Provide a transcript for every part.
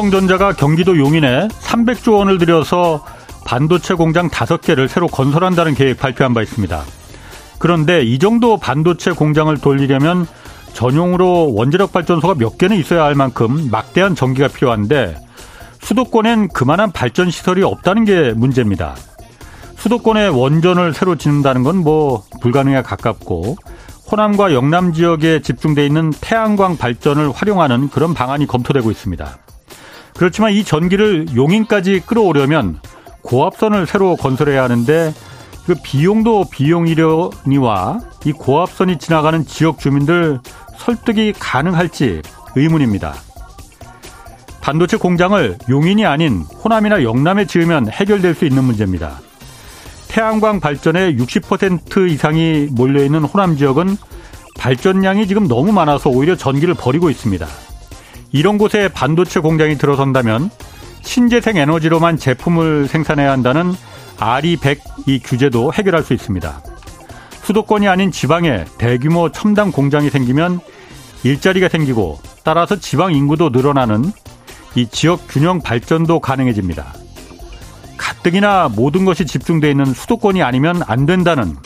삼성전자가 경기도 용인에 300조 원을 들여서 반도체 공장 5개를 새로 건설한다는 계획 발표한 바 있습니다. 그런데 이 정도 반도체 공장을 돌리려면 전용으로 원자력 발전소가 몇 개는 있어야 할 만큼 막대한 전기가 필요한데 수도권엔 그만한 발전 시설이 없다는 게 문제입니다. 수도권에 원전을 새로 짓는다는 건 뭐 불가능에 가깝고 호남과 영남 지역에 집중돼 있는 태양광 발전을 활용하는 그런 방안이 검토되고 있습니다. 그렇지만 이 전기를 용인까지 끌어오려면 고압선을 새로 건설해야 하는데 그 비용도 비용이려니와 이 고압선이 지나가는 지역 주민들 설득이 가능할지 의문입니다. 반도체 공장을 용인이 아닌 호남이나 영남에 지으면 해결될 수 있는 문제입니다. 태양광 발전의 60% 이상이 몰려있는 호남 지역은 발전량이 지금 너무 많아서 오히려 전기를 버리고 있습니다. 이런 곳에 반도체 공장이 들어선다면 신재생 에너지로만 제품을 생산해야 한다는 RE100 이 규제도 해결할 수 있습니다. 수도권이 아닌 지방에 대규모 첨단 공장이 생기면 일자리가 생기고 따라서 지방 인구도 늘어나는 이 지역 균형 발전도 가능해집니다. 가뜩이나 모든 것이 집중되어 있는 수도권이 아니면 안 된다는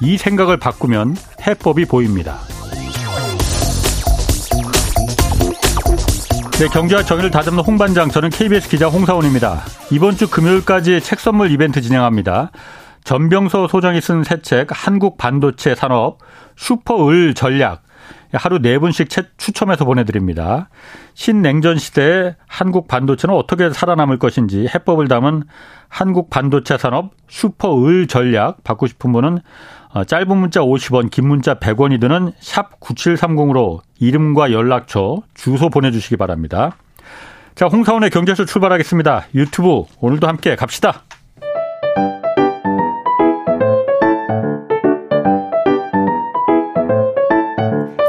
이 생각을 바꾸면 해법이 보입니다. 네, 경제와 정의를 다잡는 홍반장, 저는 KBS 기자 홍사원입니다. 이번 주 금요일까지 책 선물 이벤트 진행합니다. 전병서 소장이 쓴 새 책 한국 반도체 산업 슈퍼을 전략 하루 네 분씩 책 추첨해서 보내드립니다. 신냉전 시대에 한국 반도체는 어떻게 살아남을 것인지 해법을 담은 한국 반도체 산업 슈퍼을 전략 받고 싶은 분은 어, 짧은 문자 50원, 긴 문자 100원이 드는 샵 9730으로 이름과 연락처, 주소 보내주시기 바랍니다. 자, 홍사원의 경제쇼 출발하겠습니다. 유튜브 오늘도 함께 갑시다.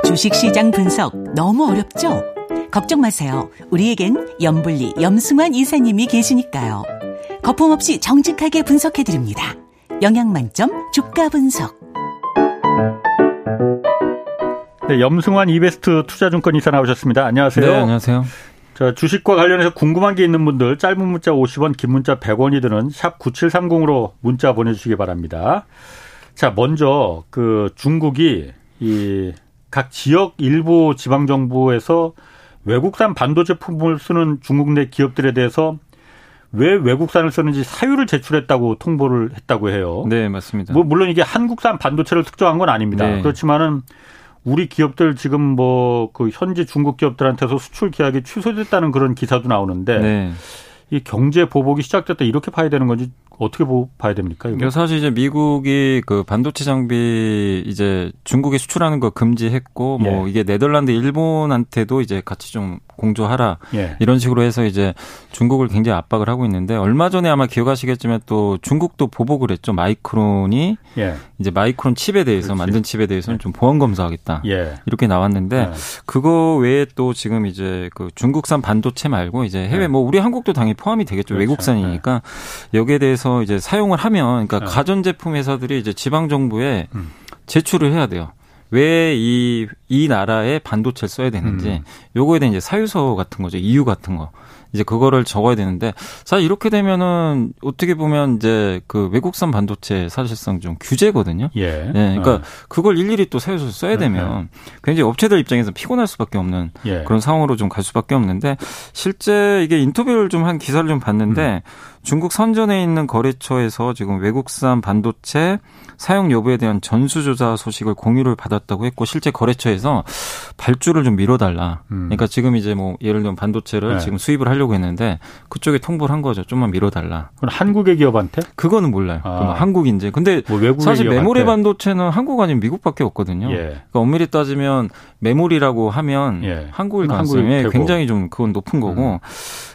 주식시장 분석 너무 어렵죠? 걱정 마세요. 우리에겐 염불리 염승환 이사님이 계시니까요. 거품 없이 정직하게 분석해드립니다. 영양만점 주가 분석. 네, 염승환 이베스트 투자증권 이사 나오셨습니다. 안녕하세요. 네, 안녕하세요. 자, 주식과 관련해서 궁금한 게 있는 분들 짧은 문자 50원, 긴 문자 100원이 드는 샵 9730으로 문자 보내주시기 바랍니다. 자, 먼저 그 중국이 이 각 지역 일부 지방 정부에서 외국산 반도체 품을 쓰는 중국 내 기업들에 대해서 왜 외국산을 쓰는지 사유를 제출했다고 통보를 했다고 해요. 네, 맞습니다. 뭐 물론 이게 한국산 반도체를 특정한 건 아닙니다. 네. 그렇지만은 우리 기업들 지금 뭐 그 현지 중국 기업들한테서 수출 계약이 취소됐다는 그런 기사도 나오는데 네. 이 경제 보복이 시작됐다 이렇게 봐야 되는 건지 어떻게 봐야 됩니까? 이거? 사실 이제 미국이 그 반도체 장비 이제 중국에 수출하는 거 금지했고 뭐 예. 뭐 이게 네덜란드, 일본한테도 이제 같이 좀 공조하라 예. 이런 식으로 해서 이제 중국을 굉장히 압박을 하고 있는데 얼마 전에 아마 기억하시겠지만 또 중국도 보복을 했죠 마이크론이 예. 이제 마이크론 칩에 대해서 그렇지. 만든 칩에 대해서는 좀 보안 검사하겠다 예. 이렇게 나왔는데 예. 그거 외에 또 지금 이제 그 중국산 반도체 말고 이제 해외 예. 뭐 우리 한국도 당연히 포함이 되겠죠 그렇죠. 외국산이니까 여기에 대해서 이제 사용을 하면 그러니까 가전 제품 회사들이 이제 지방 정부에 음. 제출을 해야 돼요. 왜 이, 이 나라에 반도체를 써야 되는지, 음. 요거에 대한 이제 사유서 같은 거죠. 이유 같은 거. 이제 그거를 적어야 되는데 사실 이렇게 되면은 어떻게 보면 이제 그 외국산 반도체 사실상 좀 규제거든요. 예. 네, 그러니까 어. 그걸 일일이 또 사유서 써야 되면 네. 굉장히 업체들 입장에서 피곤할 수밖에 없는 예. 그런 상황으로 좀 갈 수밖에 없는데 실제 이게 인터뷰를 좀 한 기사를 좀 봤는데 음. 중국 선전에 있는 거래처에서 지금 외국산 반도체 사용 여부에 대한 전수조사 소식을 공유를 받았다고 했고 실제 거래처에서 발주를 좀 미뤄달라. 음. 그러니까 지금 이제 뭐 예를 들면 반도체를 네. 지금 수입을 하려고 했는데 그쪽에 통보를 한 거죠. 좀만 미뤄달라. 그럼 한국의 기업한테? 그거는 몰라요. 아. 한국인지. 근데 뭐 사실 기업한테? 메모리 반도체는 한국 아니면 미국밖에 없거든요. 예. 그러니까 엄밀히 따지면 메모리라고 하면 예. 한국일 가능성이 굉장히 좀 그건 높은 거고. 음.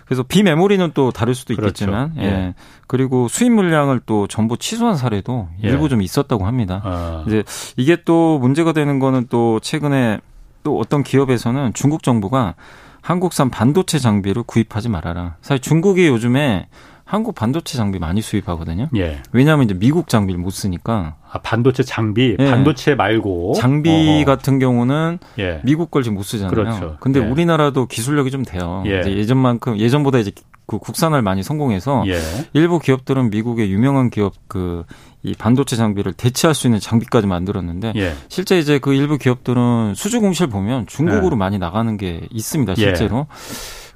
그래서 비메모리는 또 다를 수도 그렇죠. 있겠지만 예. 예. 그리고 수입 물량을 또 전부 취소한 사례도 예. 일부 좀 있었다고 합니다. 아. 이제 이게 또 문제가 되는 거는 또 최근에 또 어떤 기업에서는 중국 정부가 한국산 반도체 장비를 구입하지 말아라. 사실 중국이 요즘에 한국 반도체 장비 많이 수입하거든요. 예. 왜냐하면 이제 미국 장비를 못 쓰니까 아, 반도체 장비, 예. 반도체 말고 장비 어허. 같은 경우는 예. 미국 걸 지금 못 쓰잖아요. 그렇죠. 근데 예. 우리나라도 기술력이 좀 돼요. 예. 예전만큼 예전보다 이제 그 국산을 많이 성공해서 예. 일부 기업들은 미국의 유명한 기업 그 이 반도체 장비를 대체할 수 있는 장비까지 만들었는데 예. 실제 이제 그 일부 기업들은 수주 공실 보면 중국으로 많이 나가는 게 있습니다. 실제로.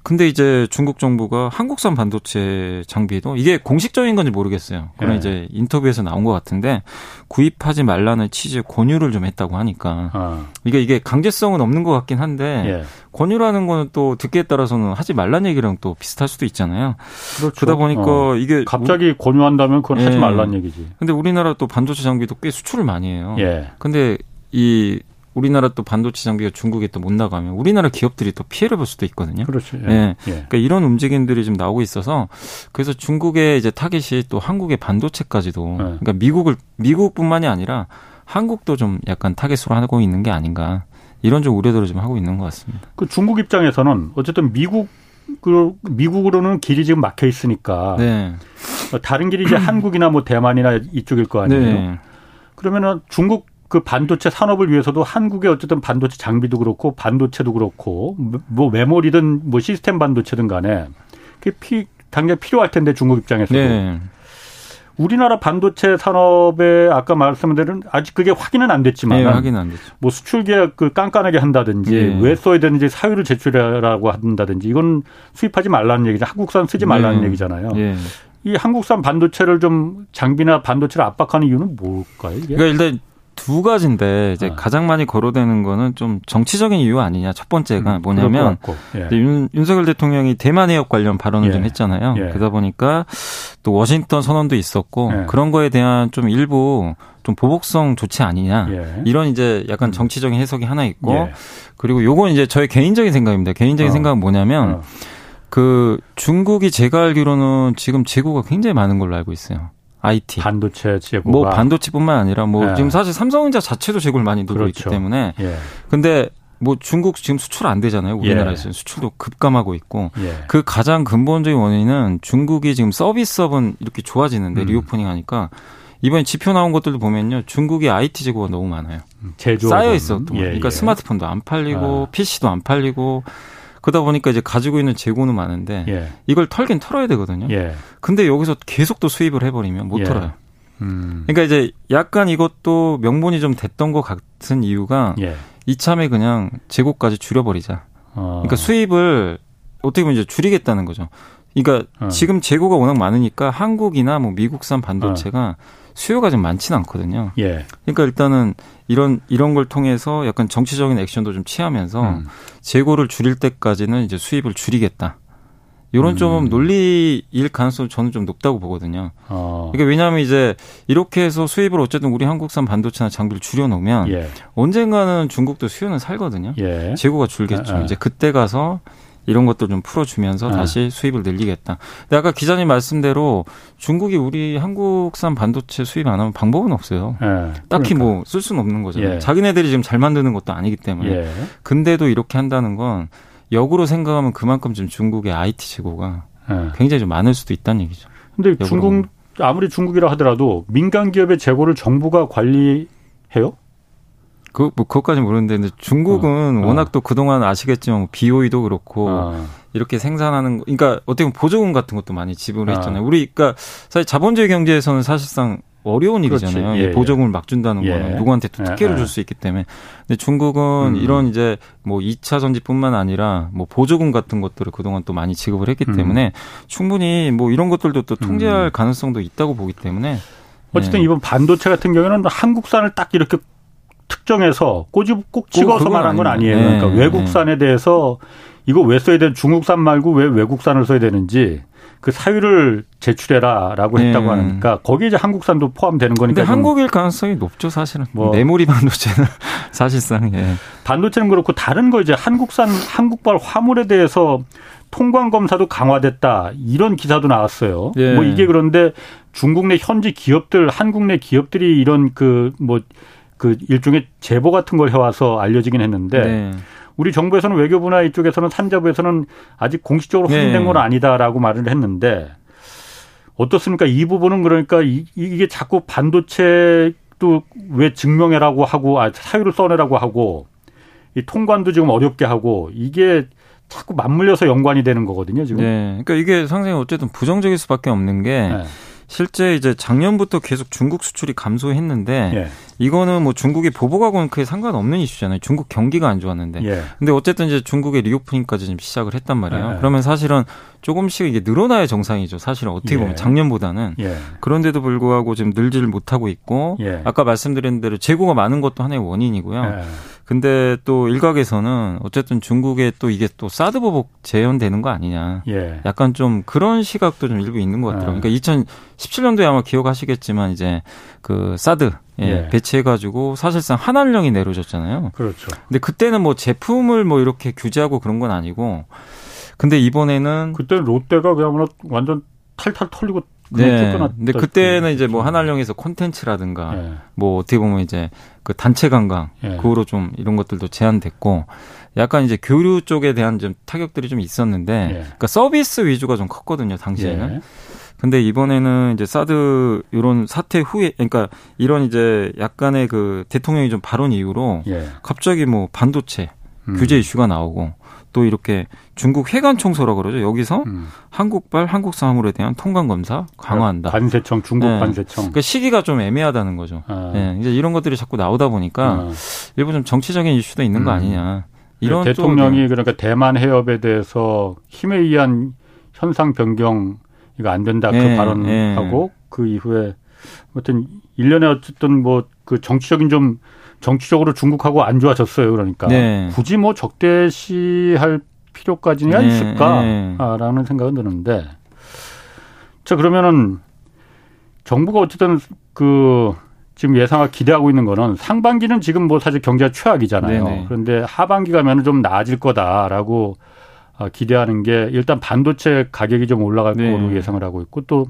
근데 이제 중국 정부가 한국산 반도체 장비도 이게 공식적인 건지 모르겠어요. 그런 예. 이제 인터뷰에서 나온 것 같은데 구입하지 말라는 취지의 권유를 좀 했다고 하니까 아. 이게 이게 강제성은 없는 것 같긴 한데 예. 권유라는 거는 또 듣기에 따라서는 하지 말라는 얘기랑 또 비슷할 수도 있잖아요. 그렇죠. 그러다 보니까 어. 이게 갑자기 권유한다면 그건 예. 하지 말라는 얘기지. 근데 우리나라 또 반도체 장비도 꽤 수출을 많이 해요. 예. 근데 이 우리나라 또 반도체 장비가 중국에 또 못 나가면 우리나라 기업들이 또 피해를 볼 수도 있거든요. 그렇죠. 예. 예. 예. 그러니까 이런 움직임들이 좀 나오고 있어서 그래서 중국의 이제 타겟이 또 한국의 반도체까지도 예. 그러니까 미국을 미국뿐만이 아니라 한국도 좀 약간 타겟으로 하고 있는 게 아닌가 이런 좀 우려들을 좀 하고 있는 것 같습니다. 그 중국 입장에서는 어쨌든 미국 그 미국으로는 길이 지금 막혀 있으니까 네. 다른 길이 이제 한국이나 뭐 대만이나 이쪽일 거 아니에요. 네. 그러면은 중국 그 반도체 산업을 위해서도 한국의 어쨌든 반도체 장비도 그렇고 반도체도 그렇고 뭐 메모리든 뭐 시스템 반도체든 간에 그게 피, 당장 필요할 텐데 중국 입장에서도. 네. 우리나라 반도체 산업에 아까 말씀드린 아직 그게 확인은 안 됐지만 네, 확인 안 됐죠. 뭐 수출 계약을 그 깐깐하게 한다든지 네. 왜 써야 되는지 사유를 제출하라고 한다든지 이건 수입하지 말라는 얘기죠. 한국산 쓰지 말라는 네. 얘기잖아요. 네. 이 한국산 반도체를 좀 장비나 반도체를 압박하는 이유는 뭘까요? 이게? 그러니까 일단 두 가지인데 이제 어. 가장 많이 거론되는 거는 좀 정치적인 이유 아니냐. 첫 번째가 음, 뭐냐면 예. 윤, 윤석열 대통령이 대만 해협 관련 발언을 예. 좀 했잖아요. 예. 그러다 보니까 또 워싱턴 선언도 있었고 예. 그런 거에 대한 좀 일부 좀 보복성 좋지 않느냐 예. 이런 이제 약간 음. 정치적인 해석이 하나 있고 예. 그리고 요건 이제 저의 개인적인 생각입니다. 개인적인 어. 생각은 뭐냐면 어. 그 중국이 제가 알기로는 지금 재고가 굉장히 많은 걸로 알고 있어요. IT. 반도체 재고가. 뭐 반도체뿐만 아니라 뭐 예. 지금 사실 삼성전자 자체도 재고를 많이 누리고 그렇죠. 있기 때문에. 예. 근데 뭐 중국 지금 수출 안 되잖아요. 우리나라에서 예. 수출도 급감하고 있고 예. 그 가장 근본적인 원인은 중국이 지금 서비스업은 이렇게 좋아지는데 음. 리오프닝 하니까 이번에 지표 나온 것들도 보면요. 중국의 IT 재고가 너무 많아요. 음, 제조 쌓여. 또. 예, 그러니까 예. 스마트폰도 안 팔리고 아. PC도 안 팔리고 그러다 보니까 이제 가지고 있는 재고는 많은데 예. 이걸 털긴 털어야 되거든요. 예. 근데 여기서 계속 또 수입을 해버리면 못 예. 털어요. 음. 그러니까 이제 약간 이것도 명분이 좀 됐던 것 같은 이유가 예. 이참에 그냥 재고까지 줄여버리자. 어. 그러니까 수입을 어떻게 보면 이제 줄이겠다는 거죠. 그러니까 어. 지금 재고가 워낙 많으니까 한국이나 뭐 미국산 반도체가 어. 수요가 좀 많지는 않거든요. 예. 그러니까 일단은 이런 이런 걸 통해서 약간 정치적인 액션도 좀 취하면서 음. 재고를 줄일 때까지는 이제 수입을 줄이겠다. 이런 음. 좀 논리일 가능성이 저는 좀 높다고 보거든요. 어. 그러니까 왜냐하면 이제 이렇게 해서 수입을 어쨌든 우리 한국산 반도체나 장비를 줄여놓으면 예. 언젠가는 중국도 수요는 살거든요. 예. 재고가 줄겠죠. 아, 아. 이제 그때 가서 이런 것도 좀 풀어주면서 네. 다시 수입을 늘리겠다. 근데 아까 기자님 말씀대로 중국이 우리 한국산 반도체 수입 안 하면 방법은 없어요. 네. 딱히 그러니까. 뭐쓸 수는 없는 거잖아요. 예. 자기네들이 지금 잘 만드는 것도 아니기 때문에. 예. 근데도 이렇게 한다는 건 역으로 생각하면 그만큼 지금 중국의 IT 재고가 예. 굉장히 좀 많을 수도 있다는 얘기죠. 근데 중국 아무리 중국이라 하더라도 민간 기업의 재고를 정부가 관리해요? 그, 뭐, 그것까지 모르는데, 근데 중국은 어, 어. 워낙 또 그동안 아시겠지만, 뭐 BOE도 그렇고, 어. 이렇게 생산하는, 거, 그러니까 어떻게 보면 보조금 같은 것도 많이 지불을 어. 했잖아요. 우리, 그러니까 사실 자본주의 경제에서는 사실상 어려운 일이잖아요. 예, 예, 보조금을 막 준다는 예. 거는 누구한테 또 예, 특혜를 예. 줄수 있기 때문에. 근데 중국은 음. 이런 이제 뭐 2차 전지뿐만 아니라 뭐 보조금 같은 것들을 그동안 또 많이 지급을 했기 음. 때문에 충분히 뭐 이런 것들도 또 통제할 음. 가능성도 있다고 보기 때문에 어쨌든 이번 반도체 같은 경우에는 한국산을 딱 이렇게 특정해서 꼬집 꼭 찍어서 말한 건 아니에요. 네. 그러니까 외국산에 대해서 이거 왜 써야 되는 중국산 말고 왜 외국산을 써야 되는지 그 사유를 제출해라라고 네. 했다고 하니까 거기에 이제 한국산도 포함되는 거니까. 근데 한국일 가능성이 높죠 사실은. 뭐 메모리 반도체는 사실상 예. 반도체는 그렇고 다른 거 이제 한국산 한국발 화물에 대해서 통관 검사도 강화됐다 이런 기사도 나왔어요. 예. 뭐 이게 그런데 중국 내 현지 기업들 한국 내 기업들이 이런 그뭐 그 일종의 제보 같은 걸 해와서 알려지긴 했는데 네. 우리 정부에서는 외교부나 이쪽에서는 산자부에서는 아직 공식적으로 네. 확인된 건 아니다라고 말을 했는데 어떻습니까? 이 부분은 그러니까 이, 게 자꾸 반도체 또왜 증명해라고 하고 아 사유를 써내라고 하고 이 통관도 지금 어렵게 하고 이게 자꾸 맞물려서 연관이 되는 거거든요, 지금. 네. 그러니까 이게 상당히 어쨌든 부정적일 수밖에 없는 게 네. 실제 이제 작년부터 계속 중국 수출이 감소했는데 예. 이거는 뭐 중국이 보복하고는 크게 상관없는 이슈잖아요. 중국 경기가 안 좋았는데. 예. 근데 어쨌든 이제 중국의 리오프닝까지 지금 시작을 했단 말이에요. 예. 그러면 사실은 조금씩 이게 늘어나야 정상이죠. 사실은 어떻게 보면 예. 작년보다는. 예. 그런데도 불구하고 지금 늘지를 못하고 있고 예. 아까 말씀드린 대로 재고가 많은 것도 하나의 원인이고요. 근데 또 일각에서는 어쨌든 중국에 또 이게 또 사드 보복 재현되는 거 아니냐. 예. 약간 좀 그런 시각도 좀 일부 있는 것 같더라고요. 그러니까 2017년도에 아마 기억하시겠지만 이제 그 사드 예, 예. 배치해가지고 사실상 한한령이 내려졌잖아요. 그렇죠. 근데 그때는 뭐 제품을 뭐 이렇게 규제하고 그런 건 아니고 근데 이번에는 그때 롯데가 그야말로 완전 탈탈 털리고 네. 근데 그때는 이제 뭐 한한령에서 콘텐츠라든가 예. 뭐 어떻게 보면 이제 그 단체 관광 예. 그거로 좀 이런 것들도 제한됐고 약간 이제 교류 쪽에 대한 좀 타격들이 좀 있었는데 예. 그러니까 서비스 위주가 좀 컸거든요 당시에는. 예. 근데 이번에는 이제 사드 이런 사태 후에 그러니까 이런 이제 약간의 그 대통령이 좀 발언 이후로 예. 갑자기 뭐 반도체 음. 규제 이슈가 나오고 또 이렇게 중국 해관 청소라 그러죠. 여기서 음. 한국발 한국 사물에 대한 통관 검사 강화한다. 관세청 중국 네. 관세청. 그러니까 시기가 좀 애매하다는 거죠. 아. 네. 이제 이런 것들이 자꾸 나오다 보니까 아. 일부 좀 정치적인 이슈도 있는 음. 거 아니냐. 이런 대통령이 그러니까 대만 해협에 대해서 힘에 의한 현상 변경 이거 안 된다 그 네. 발언하고 네. 그 이후에 아무튼 일년에 어쨌든 뭐 그 정치적인 좀 정치적으로 중국하고 안 좋아졌어요. 그러니까 네. 굳이 뭐 적대시할 필요까지는 네. 있을까라는 네. 생각은 드는데 자 그러면은 정부가 어쨌든 그 지금 예상하 기대하고 있는 거는 상반기는 지금 뭐 사실 경제가 최악이잖아요. 네네. 그런데 하반기 가면은 좀 나아질 거다라고 아, 기대하는 게 일단 반도체 가격이 좀 올라갈 네. 거로 예상을 하고 있고 또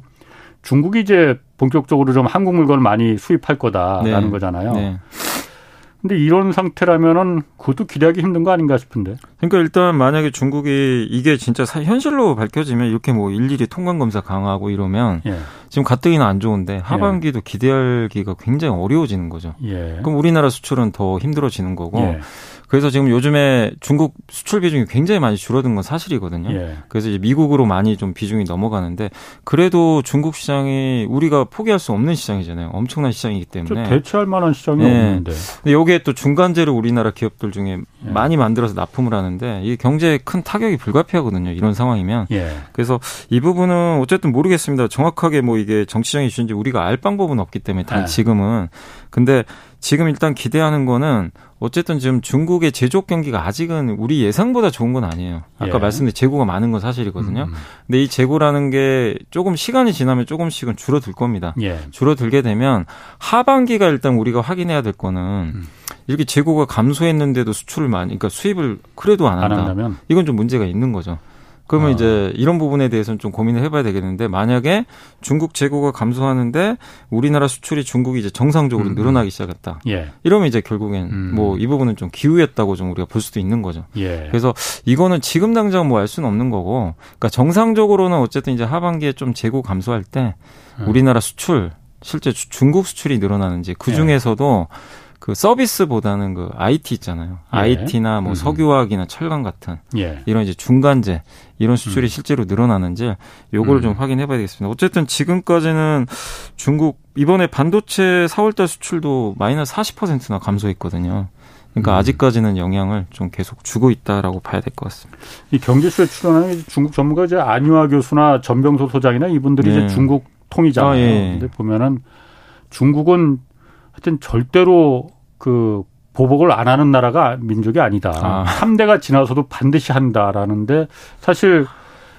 중국이 이제 본격적으로 좀 한국 물건을 많이 수입할 거다라는 네. 거잖아요. 네. 근데 이런 상태라면은 그것도 기대하기 힘든 거 아닌가 싶은데. 그러니까 일단 만약에 중국이 이게 진짜 현실로 밝혀지면 이렇게 뭐 일일이 통관 검사 강화하고 이러면 예. 지금 가뜩이나 안 좋은데 하반기도 예. 기대하기가 굉장히 어려워지는 거죠. 예. 그럼 우리나라 수출은 더 힘들어지는 거고 예. 그래서 지금 요즘에 중국 수출 비중이 굉장히 많이 줄어든 건 사실이거든요. 예. 그래서 이제 미국으로 많이 좀 비중이 넘어가는데 그래도 중국 시장이 우리가 포기할 수 없는 시장이잖아요. 엄청난 시장이기 때문에 대체할 만한 시장이 네. 없는데. 근데 여기에 또 중간재를 우리나라 기업들 중에 예. 많이 만들어서 납품을 하는데 이게 경제에 큰 타격이 불가피하거든요. 이런 상황이면. 예. 그래서 이 부분은 어쨌든 모르겠습니다. 정확하게 뭐 이게 정치적인 이슈인지 우리가 알 방법은 없기 때문에 단 예. 지금은 근데 지금 일단 기대하는 거는 어쨌든 지금 중국의 제조업 경기가 아직은 우리 예상보다 좋은 건 아니에요. 아까 예. 말씀드린 재고가 많은 건 사실이거든요. 음. 근데 이 재고라는 게 조금 시간이 지나면 조금씩은 줄어들 겁니다. 예. 줄어들게 되면 하반기가 일단 우리가 확인해야 될 거는 음. 이렇게 재고가 감소했는데도 수출을 많이, 그러니까 수입을 그래도 안 한다. 안 한다면? 이건 좀 문제가 있는 거죠. 그러면 어. 이제 이런 부분에 대해서는 좀 고민을 해봐야 되겠는데 만약에 중국 재고가 감소하는데 우리나라 수출이 중국이 이제 정상적으로 음. 늘어나기 시작했다. 예. 이러면 이제 결국엔 음. 뭐이 부분은 좀 기우였다고 좀 우리가 볼 수도 있는 거죠. 예. 그래서 이거는 지금 당장 뭐 알 수는 없는 거고, 그러니까 정상적으로는 어쨌든 이제 하반기에 좀 재고 감소할 때 음. 우리나라 수출 실제 중국 수출이 늘어나는지 그 예. 중에서도 예. 그 서비스보다는 그 IT 있잖아요. 예. IT나 뭐 음. 석유화학이나 철강 같은 예. 이런 이제 중간재 이런 수출이 음. 실제로 늘어나는지 요거를 음. 좀 확인해 봐야 되겠습니다. 어쨌든 지금까지는 중국 이번에 반도체 4월 달 수출도 마이너스 40%나 감소했거든요. 그러니까 음. 아직까지는 영향을 좀 계속 주고 있다라고 봐야 될 것 같습니다. 이 경제수에 출연하는 중국 전문가 이제 안유아 교수나 전병소 소장이나 이분들이 네. 이제 중국 통이잖아요. 아, 예. 근데 보면은 중국은 하여튼 절대로 그 보복을 안 하는 나라가 민족이 아니다. 아. 3대가 지나서도 반드시 한다라는데 사실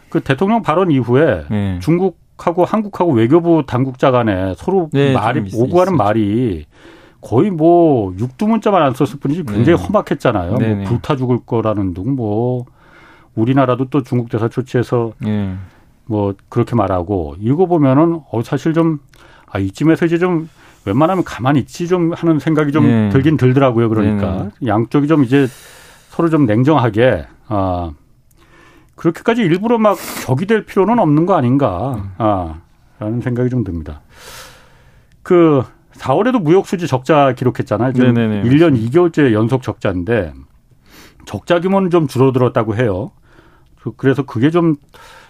그 대통령 발언 이후에 네. 중국하고 한국하고 외교부 당국자 간에 서로 네, 말이 오고 가는 말이 거의 뭐 육두문자만 안 썼을 뿐이지 굉장히 네. 험악했잖아요. 뭐 불타 죽을 거라는 등뭐 우리나라도 또 중국 대사 조치해서 네. 뭐 그렇게 말하고 읽어보면은 어 사실 좀 아, 이쯤에서 이제 좀 웬만하면 가만히 있지 좀 하는 생각이 좀 네. 들긴 들더라고요. 그러니까 네. 양쪽이 좀 이제 서로 좀 냉정하게 아 그렇게까지 일부러 막 적이 될 필요는 없는 거 아닌가 아 라는 생각이 좀 듭니다. 그 4월에도 무역 수지 적자 기록했잖아요. 지금 네네네. 1년 2개월째 연속 적자인데 적자 규모는 좀 줄어들었다고 해요. 그래서 그게 좀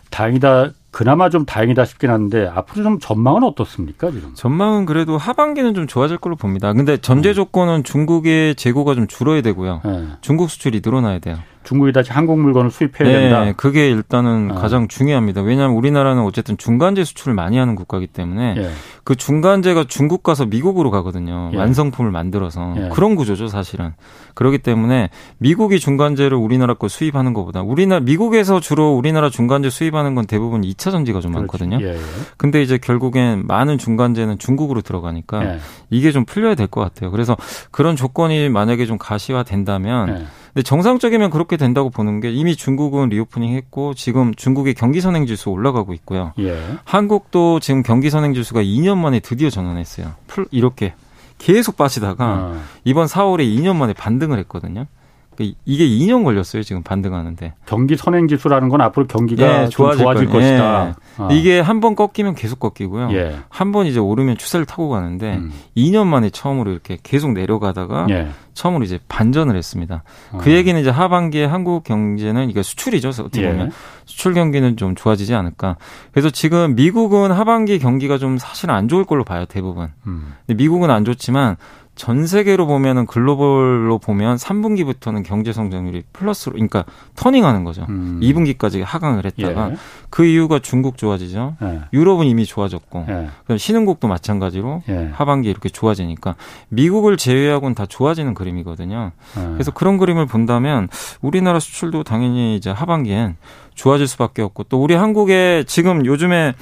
다행이다. 그나마 좀 다행이다 싶긴 한데 앞으로 좀 전망은 어떻습니까 지금? 전망은 그래도 하반기는 좀 좋아질 걸로 봅니다. 근데 전제 네. 조건은 중국의 재고가 좀 줄어야 되고요. 네. 중국 수출이 늘어나야 돼요. 중국이 다시 한국 물건을 수입해야 네, 된다. 그게 일단은 아. 가장 중요합니다. 왜냐하면 우리나라는 어쨌든 중간재 수출을 많이 하는 국가이기 때문에 예. 그 중간재가 중국 가서 미국으로 가거든요. 예. 완성품을 만들어서 예. 그런 구조죠, 사실은. 그렇기 때문에 미국이 중간재를 우리나라 거 수입하는 것보다 우리나라 미국에서 주로 우리나라 중간재 수입하는 건 대부분 2차 전지가 좀 그렇지. 많거든요. 예, 예. 근데 이제 결국엔 많은 중간재는 중국으로 들어가니까 예. 이게 좀 풀려야 될 것 같아요. 그래서 그런 조건이 만약에 좀 가시화된다면 근데 정상적이면 그렇게 된다고 보는 게 이미 중국은 리오프닝 했고 지금 중국의 경기 선행 지수 올라가고 있고요. 예. 한국도 지금 경기 선행 지수가 2년 만에 드디어 전환했어요. 풀 이렇게 계속 빠지다가 어. 이번 4월에 2년 만에 반등을 했거든요. 그러니까 이게 2년 걸렸어요 지금 반등하는데. 경기 선행 지수라는 건 앞으로 경기가 예, 좋아질, 좋아질 것이다. 예. 아. 이게 한 번 꺾이면 계속 꺾이고요. 예. 한번 이제 오르면 추세를 타고 가는데 음. 2년 만에 처음으로 이렇게 계속 내려가다가 예. 처음으로 이제 반전을 했습니다. 어. 그 얘기는 이제 하반기에 한국 경제는 이게 수출이죠. 어떻게 예. 보면 수출 경기는 좀 좋아지지 않을까. 그래서 지금 미국은 하반기 경기가 좀 사실 안 좋을 걸로 봐요 대부분. 음. 미국은 안 좋지만 전 세계로 보면은 글로벌로 보면 3분기부터는 경제 성장률이 플러스로 그러니까 터닝하는 거죠. 음. 2분기까지 하강을 했다가 예. 그 이유가 중국 좋아지죠. 예. 유럽은 이미 좋아졌고 예. 그다음 신흥국도 마찬가지로 예. 하반기 이렇게 좋아지니까 미국을 제외하고는 다 좋아지는 그림이거든요. 예. 그래서 그런 그림을 본다면 우리나라 수출도 당연히 이제 하반기엔 좋아질 수밖에 없고 또 우리 한국에 지금 요즘에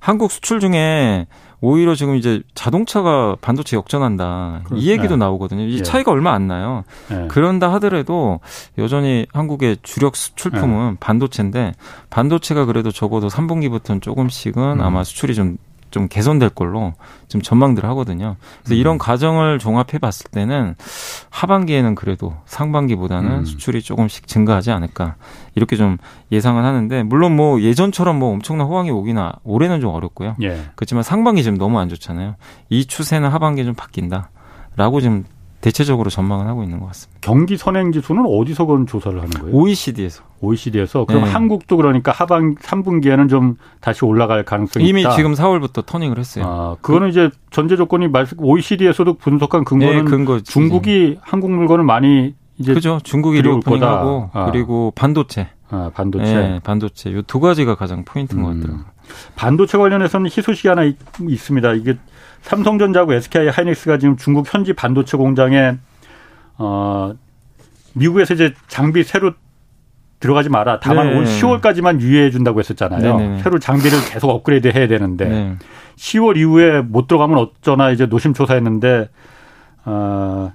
한국 수출 중에 오히려 지금 이제 자동차가 반도체 역전한다. 그렇, 이 얘기도 네. 나오거든요. 이 예. 차이가 얼마 안 나요. 네. 그런다 하더라도 여전히 한국의 주력 수출품은 네. 반도체인데 반도체가 그래도 적어도 3분기부터는 조금씩은 음. 아마 수출이 좀 좀 개선될 걸로 좀 전망들을 하거든요. 그래서 음. 이런 과정을 종합해 봤을 때는 하반기에는 그래도 상반기보다는 음. 수출이 조금씩 증가하지 않을까 이렇게 좀 예상을 하는데 물론 뭐 예전처럼 뭐 엄청난 호황이 오기나 올해는 좀 어렵고요. 예. 그렇지만 상반기 지금 너무 안 좋잖아요. 이 추세는 하반기에 좀 바뀐다 라고 지금 대체적으로 전망을 하고 있는 것 같습니다. 경기 선행 지수는 어디서 그런 조사를 하는 거예요? OECD에서. OECD에서 그럼 네. 한국도 그러니까 하반 3분기에는 좀 다시 올라갈 가능성이 이미 있다. 지금 4월부터 터닝을 했어요. 아, 그거는 그, 이제 전제 조건이 말씀 OECD에서도 분석한 근거는 네, 근거 중국이 한국 물건을 많이 이제 그죠. 중국이 리오프닝하고 아. 그리고 반도체. 아, 반도체. 네, 반도체. 요 두 가지가 가장 포인트인 음. 것 같더라고요. 반도체 관련해서는 희소식이 하나 있, 습니다 이게 삼성전자하고 SK 하이닉스가 지금 중국 현지 반도체 공장에 어 미국에서 이제 장비 새로 들어가지 마라. 다만 네. 올 10월까지만 유예해 준다고 했었잖아요. 네. 새로 장비를 계속 업그레이드 해야 되는데 네. 10월 이후에 못 들어가면 어쩌나 이제 노심초사했는데 어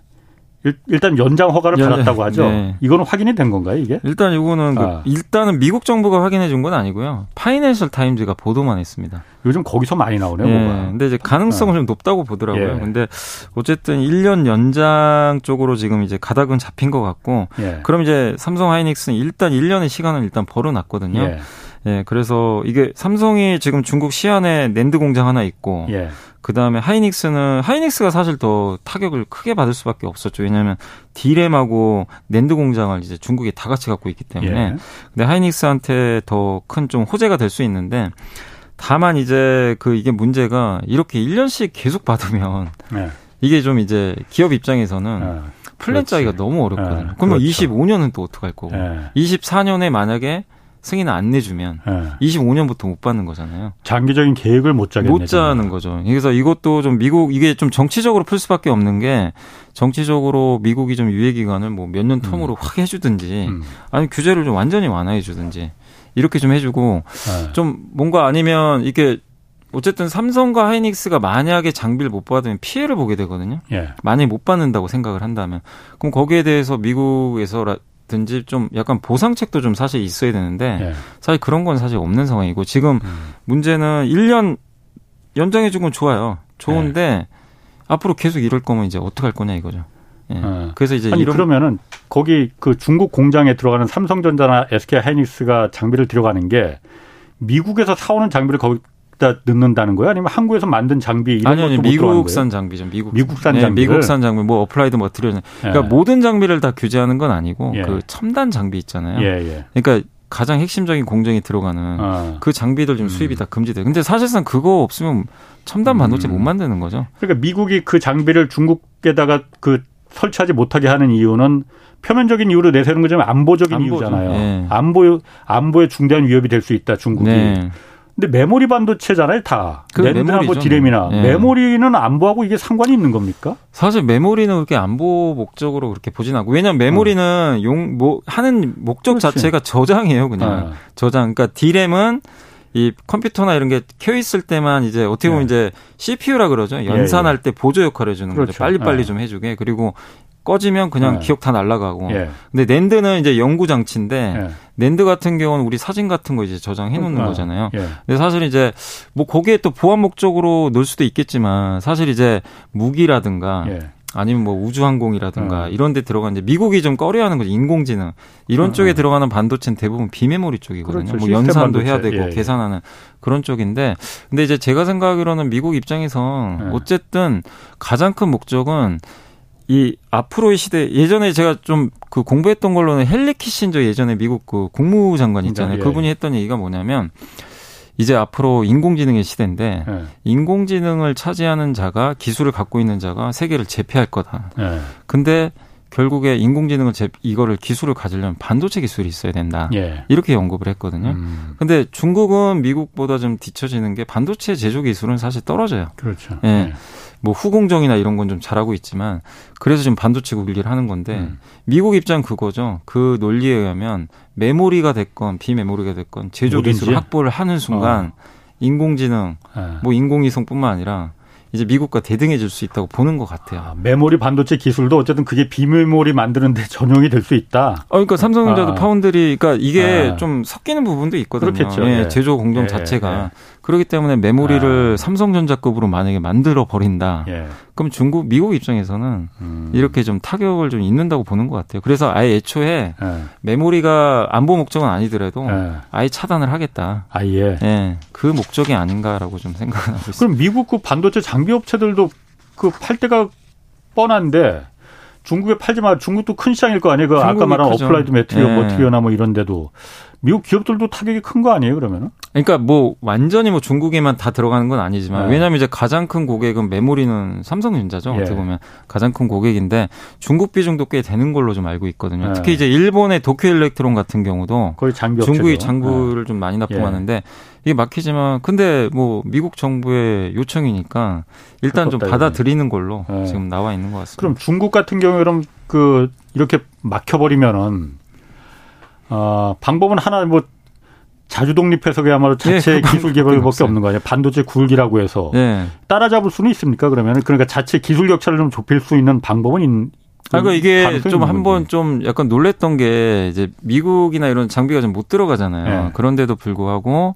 일단 연장 허가를 연, 받았다고 하죠. 네. 이거는 확인이 된 건가요, 이게? 일단 이거는 그 아. 그 일단은 미국 정부가 확인해 준 건 아니고요. 파이낸셜 타임즈가 보도만 했습니다. 요즘 거기서 많이 나오네요, 네. 뭐가. 근데 이제 가능성은 아. 좀 높다고 보더라고요. 예. 근데 어쨌든 1년 연장 쪽으로 지금 이제 가닥은 잡힌 것 같고 예. 그럼 이제 삼성 하이닉스는 일단 1년의 시간을 일단 벌어 놨거든요. 예. 예, 그래서 이게 삼성이 지금 중국 시안에 낸드 공장 하나 있고 예. 그 다음에 하이닉스는 하이닉스가 사실 더 타격을 크게 받을 수밖에 없었죠. 왜냐하면 디램하고 낸드 공장을 이제 중국이 다 같이 갖고 있기 때문에. 예. 근데 하이닉스한테 더 큰 좀 호재가 될 수 있는데 다만 이제 그 이게 문제가 이렇게 1년씩 계속 받으면 예. 이게 좀 이제 기업 입장에서는 예. 플랜 짜기가 너무 어렵거든요. 예. 그러면 그렇죠. 25년은 또 어떡할 거고. 24년에 만약에 승인을 안 내주면 네. 25년부터 못 받는 거잖아요. 장기적인 계획을 못 짜겠네. 못 짜는 거죠. 그래서 이것도 좀 미국 이게 좀 정치적으로 풀 수밖에 없는 게 정치적으로 미국이 좀 유예 기간을 뭐 몇 년 텀으로 음. 확 해주든지 음. 아니 규제를 좀 완전히 완화해 주든지 이렇게 좀 해주고 네. 좀 뭔가 아니면 이게 어쨌든 삼성과 하이닉스가 만약에 장비를 못 받으면 피해를 보게 되거든요. 예. 만약에 못 받는다고 생각을 한다면 그럼 거기에 대해서 미국에서 든지 좀 약간 보상책도 좀 사실 있어야 되는데 네. 사실 그런 건 사실 없는 상황이고 지금 음. 문제는 1년 연장해 준 건 좋아요. 좋은데 네. 앞으로 계속 이럴 거면 이제 어떻게 할 거냐 이거죠. 예. 네. 그래서 이제 아니. 그러면은 거기 그 중국 공장에 들어가는 삼성전자나 SK 하이닉스가 장비를 들어가는 게 미국에서 사오는 장비를 거기 다 넣는다는 거야? 아니면 한국에서 만든 장비 이런 아니, 아니, 것도 미국산 장비죠. 미국 미국산 네, 장비. 미국산 장비 뭐 어플라이드 머티리얼. 그러니까 예. 모든 장비를 다 규제하는 건 아니고 예. 그 첨단 장비 있잖아요. 예, 예. 그러니까 가장 핵심적인 공정이 들어가는 어. 그 장비들 좀 음. 수입이 다 금지돼. 근데 사실상 그거 없으면 첨단 반도체 음. 못 만드는 거죠. 그러니까 미국이 그 장비를 중국에다가 그 설치하지 못하게 하는 이유는 표면적인 이유로 내세우는 거지만 안보적인 안보죠. 이유잖아요. 네. 안보 안보에 중대한 위협이 될 수 있다 중국이. 네. 근데 메모리 반도체잖아요, 다. 그 랜드나 뭐 디램이나 네. 메모리는 안보하고 이게 상관이 있는 겁니까? 사실 메모리는 그렇게 안보 목적으로 그렇게 보진 않고 왜냐하면 메모리는 어. 용 뭐 하는 목적 그렇지. 자체가 저장이에요, 그냥 어. 저장. 그러니까 디램은 이 컴퓨터나 이런 게 켜 있을 때만 이제 어떻게 보면 네. 이제 CPU라 그러죠. 연산할 예, 예. 때 보조 역할을 해 주는 그렇죠. 거죠. 빨리빨리 네. 좀 해주게. 그리고 꺼지면 그냥 네. 기억 다 날라가고. 예. 근데 낸드는 이제 연구 장치인데 예. 낸드 같은 경우는 우리 사진 같은 거 이제 저장해 놓는 아, 거잖아요. 예. 근데 사실 이제 뭐 거기에 또 보안 목적으로 넣을 수도 있겠지만 사실 이제 무기라든가 예. 아니면 뭐 우주항공이라든가 어. 이런 데 들어가는 이제 미국이 좀 꺼려하는 거죠. 인공지능. 이런 어. 쪽에 들어가는 반도체는 대부분 비메모리 쪽이거든요. 그렇죠. 뭐 연산도 반도체. 해야 되고 예, 예. 계산하는 그런 쪽인데 근데 이제 제가 생각하기로는 미국 입장에서 예. 어쨌든 가장 큰 목적은 이 앞으로의 시대 예전에 제가 좀 그 공부했던 걸로는 헨리 키신저 예전에 미국 그 국무장관 있잖아요. 예. 그분이 했던 얘기가 뭐냐면 이제 앞으로 인공지능의 시대인데 네. 인공지능을 차지하는 자가 기술을 갖고 있는 자가 세계를 제패할 거다. 네. 근데 결국에 인공지능을 제, 이거를 기술을 가지려면 반도체 기술이 있어야 된다. 예. 이렇게 언급을 했거든요. 음. 근데 중국은 미국보다 좀 뒤처지는 게 반도체 제조 기술은 사실 떨어져요. 그렇죠. 예. 예. 뭐 후공정이나 이런 건 좀 잘하고 있지만 그래서 지금 반도체 국리를 하는 건데 음. 미국 입장 그거죠. 그 논리에 의하면 메모리가 됐건 비메모리가 됐건 제조 기술을 확보를 하는 순간 어. 인공지능, 네. 뭐 인공위성뿐만 아니라 이제 미국과 대등해질 수 있다고 보는 것 같아요. 아, 메모리 반도체 기술도 어쨌든 그게 비메모리 만드는데 전용이 될 수 있다. 어, 그러니까 삼성전자도 아. 파운드리, 그러니까 이게 아. 좀 섞이는 부분도 있거든요. 그렇겠죠. 예, 예. 제조 공정 예. 자체가. 예. 그렇기 때문에 메모리를 아. 삼성전자급으로 만약에 만들어 버린다. 예. 그럼 중국, 미국 입장에서는 음. 이렇게 좀 타격을 좀 있는다고 보는 것 같아요. 그래서 아예 애초에 예. 메모리가 안보 목적은 아니더라도 예. 아예 차단을 하겠다. 아예. 예. 그 목적이 아닌가라고 좀 생각하고 있습니다. 그럼 미국 그 반도체 장비 업체들도 그 팔 때가 뻔한데 중국에 팔지 마. 중국도 큰 시장일 거 아니에요. 그 아까 말한. 어플라이드 머티리어, 네. 머티리어나 뭐 이런 데도 미국 기업들도 타격이 큰 거 아니에요, 그러면은? 그러니까 뭐 완전히 뭐 중국에만 다 들어가는 건 아니지만 네. 왜냐하면 이제 가장 큰 고객은 메모리는 삼성전자죠. 예. 어떻게 보면 가장 큰 고객인데 중국 비중도 꽤 되는 걸로 좀 알고 있거든요. 네. 특히 이제 일본의 도쿄 일렉트론 같은 경우도 거의 장비 중국이 장부를 네. 좀 많이 납품하는데 예. 이게 막히지만 근데 뭐 미국 정부의 요청이니까 일단 좀 받아들이는 걸로 네. 지금 나와 있는 것 같습니다. 그럼 중국 같은 경우에 그럼 그 이렇게 막혀버리면은 어, 방법은 하나 뭐 자주 독립해서 그야말로 자체 네, 기술 개발밖에 없는 거 아니에요? 반도체 굴기라고 해서 네. 따라잡을 수는 있습니까? 그러면 그러니까 자체 기술 격차를 좀 좁힐 수 있는 방법은 있, 아, 그러니까 이게 좀 한번 좀 약간 놀랬던 게 이제 미국이나 이런 장비가 좀 못 들어가잖아요. 네. 그런데도 불구하고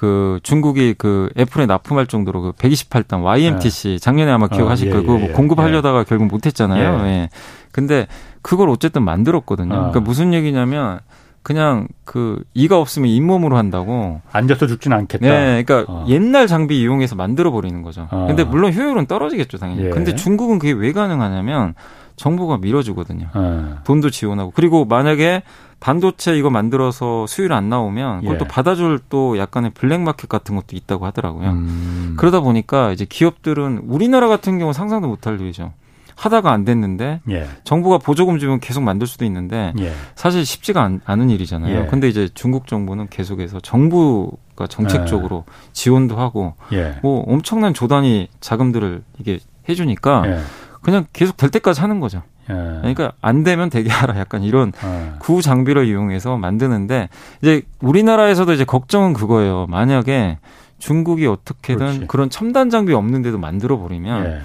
그 중국이 그 애플에 납품할 정도로 그 128단 YMTC 네. 작년에 아마 기억하실 어, 예, 거예요. 그거 뭐 예, 공급하려다가 예. 결국 못 했잖아요. 예. 예. 근데 그걸 어쨌든 만들었거든요. 어. 그러니까 무슨 얘기냐면 그냥 그 이가 없으면 잇몸으로 한다고 앉아서 죽지는 않겠다. 네, 그러니까 어. 옛날 장비 이용해서 만들어 버리는 거죠. 어. 근데 물론 효율은 떨어지겠죠, 당연히. 예. 근데 중국은 그게 왜 가능하냐면 정부가 밀어주거든요. 어. 돈도 지원하고 그리고 만약에 반도체 이거 만들어서 수율 안 나오면 그걸 예. 또 받아줄 또 약간의 블랙마켓 같은 것도 있다고 하더라고요. 음. 그러다 보니까 이제 기업들은 우리나라 같은 경우 상상도 못할 일이죠. 하다가 안 됐는데 예. 정부가 보조금 주면 계속 만들 수도 있는데 예. 사실 쉽지가 않, 은 일이잖아요. 예. 근데 이제 중국 정부는 계속해서 정부가 정책적으로 예. 지원도 하고 예. 뭐 엄청난 조단위 자금들을 이게 해주니까 예. 그냥 계속 될 때까지 하는 거죠. 그러니까 안 되면 되게 하라 약간 이런 구 장비를 이용해서 만드는데 이제 우리나라에서도 이제 걱정은 그거예요. 만약에 중국이 어떻게든 그렇지. 그런 첨단 장비 없는데도 만들어 버리면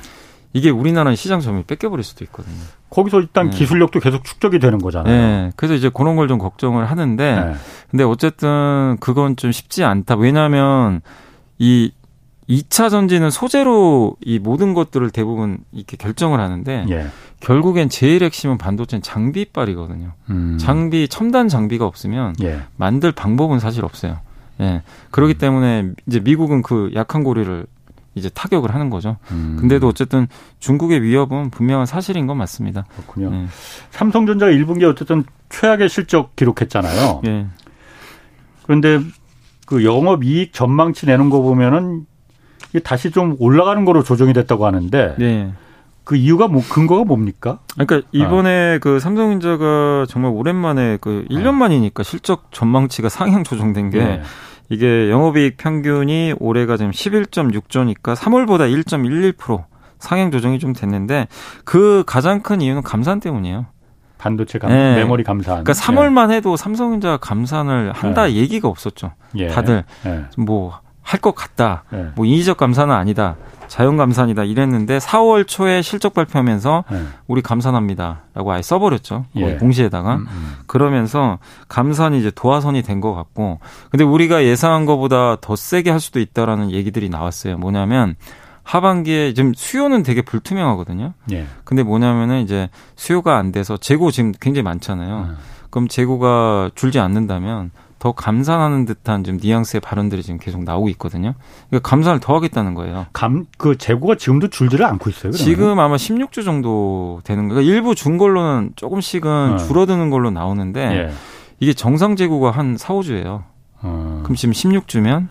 이게 우리나라는 시장 점유율 뺏겨 버릴 수도 있거든요. 거기서 일단 네. 기술력도 계속 축적이 되는 거잖아요. 네. 그래서 이제 그런 걸 좀 걱정을 하는데, 네. 근데 어쨌든 그건 좀 쉽지 않다. 왜냐하면 이 2차 전지는 소재로 이 모든 것들을 대부분 이렇게 결정을 하는데, 예. 결국엔 제일 핵심은 반도체는 장비빨이거든요. 음. 장비, 첨단 장비가 없으면 예. 만들 방법은 사실 없어요. 예. 그렇기 때문에 이제 미국은 그 약한 고리를 이제 타격을 하는 거죠. 음. 근데도 어쨌든 중국의 위협은 분명한 사실인 건 맞습니다. 그렇군요. 예. 삼성전자가 1분기에 어쨌든 최악의 실적 기록했잖아요. 예. 그런데 그 영업 이익 전망치 내는 거 보면은 다시 좀 올라가는 거로 조정이 됐다고 하는데 예. 그 이유가 뭐 근거가 뭡니까? 그러니까 이번에 아. 그 삼성전자가 정말 오랜만에 그 1년 만이니까 실적 전망치가 상향 조정된 게 네. 이게 영업이익 평균이 올해가 지금 11.6조니까 3월보다 1.11% 상향 조정이 좀 됐는데 그 가장 큰 이유는 감산 때문이에요. 반도체 감, 네. 메모리 감산. 그러니까 3월만 해도 삼성전자 감산을 한다 네. 얘기가 없었죠. 예. 다들 예. 뭐 할 것 같다. 예. 뭐 인위적 감산은 아니다. 자연 감산이다 이랬는데 4월 초에 실적 발표하면서 네. 우리 감산합니다라고 아예 써버렸죠. 예. 공시에다가 음, 음. 그러면서 감산이 이제 도화선이 된 것 같고 근데 우리가 예상한 것보다 더 세게 할 수도 있다라는 얘기들이 나왔어요. 뭐냐면 하반기에 지금 수요는 되게 불투명하거든요. 예. 근데 뭐냐면은 이제 수요가 안 돼서 재고 지금 굉장히 많잖아요. 음. 그럼 재고가 줄지 않는다면 더 감산하는 듯한 좀 뉘앙스의 발언들이 지금 계속 나오고 있거든요. 그러니까 감산을 더 하겠다는 거예요. 감, 그 재고가 지금도 줄지를 않고 있어요. 그러면? 지금 아마 16주 정도 되는 거예요. 일부 준 걸로는 조금씩은 어. 줄어드는 걸로 나오는데 예. 이게 정상 재고가 한 4, 5주예요. 어. 그럼 지금 16주면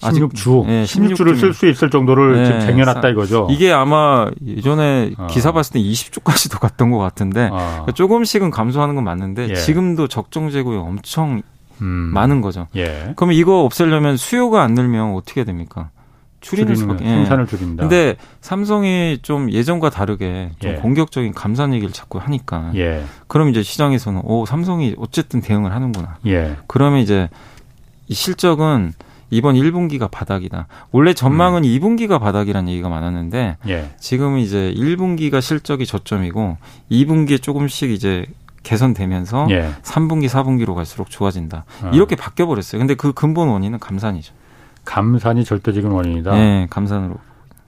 16주, 네, 16주를 쓸 수 있을 정도를 네, 지금 쟁여놨다 이거죠. 이게 아마 예전에 어. 기사 봤을 때 20주까지도 갔던 것 같은데 어. 그러니까 조금씩은 감소하는 건 맞는데 예. 지금도 적정 재고에 엄청 음. 많은 거죠. 예. 그러면 이거 없애려면 수요가 안 늘면 어떻게 됩니까? 줄이는 수밖에. 예. 생산을 줄인다. 근데 삼성이 좀 예전과 다르게 좀 예. 공격적인 감산 얘기를 자꾸 하니까. 예. 그럼 이제 시장에서는 오 삼성이 어쨌든 대응을 하는구나. 예. 그러면 이제 이 실적은 이번 1분기가 바닥이다. 원래 전망은 음. 2분기가 바닥이라는 얘기가 많았는데 예. 지금은 이제 1분기가 실적이 저점이고 2분기에 조금씩 이제 개선되면서 예. 3분기, 4분기로 갈수록 좋아진다. 어. 이렇게 바뀌어 버렸어요. 근데 그 근본 원인은 감산이죠. 감산이 절대적인 원인이다. 네, 감산으로.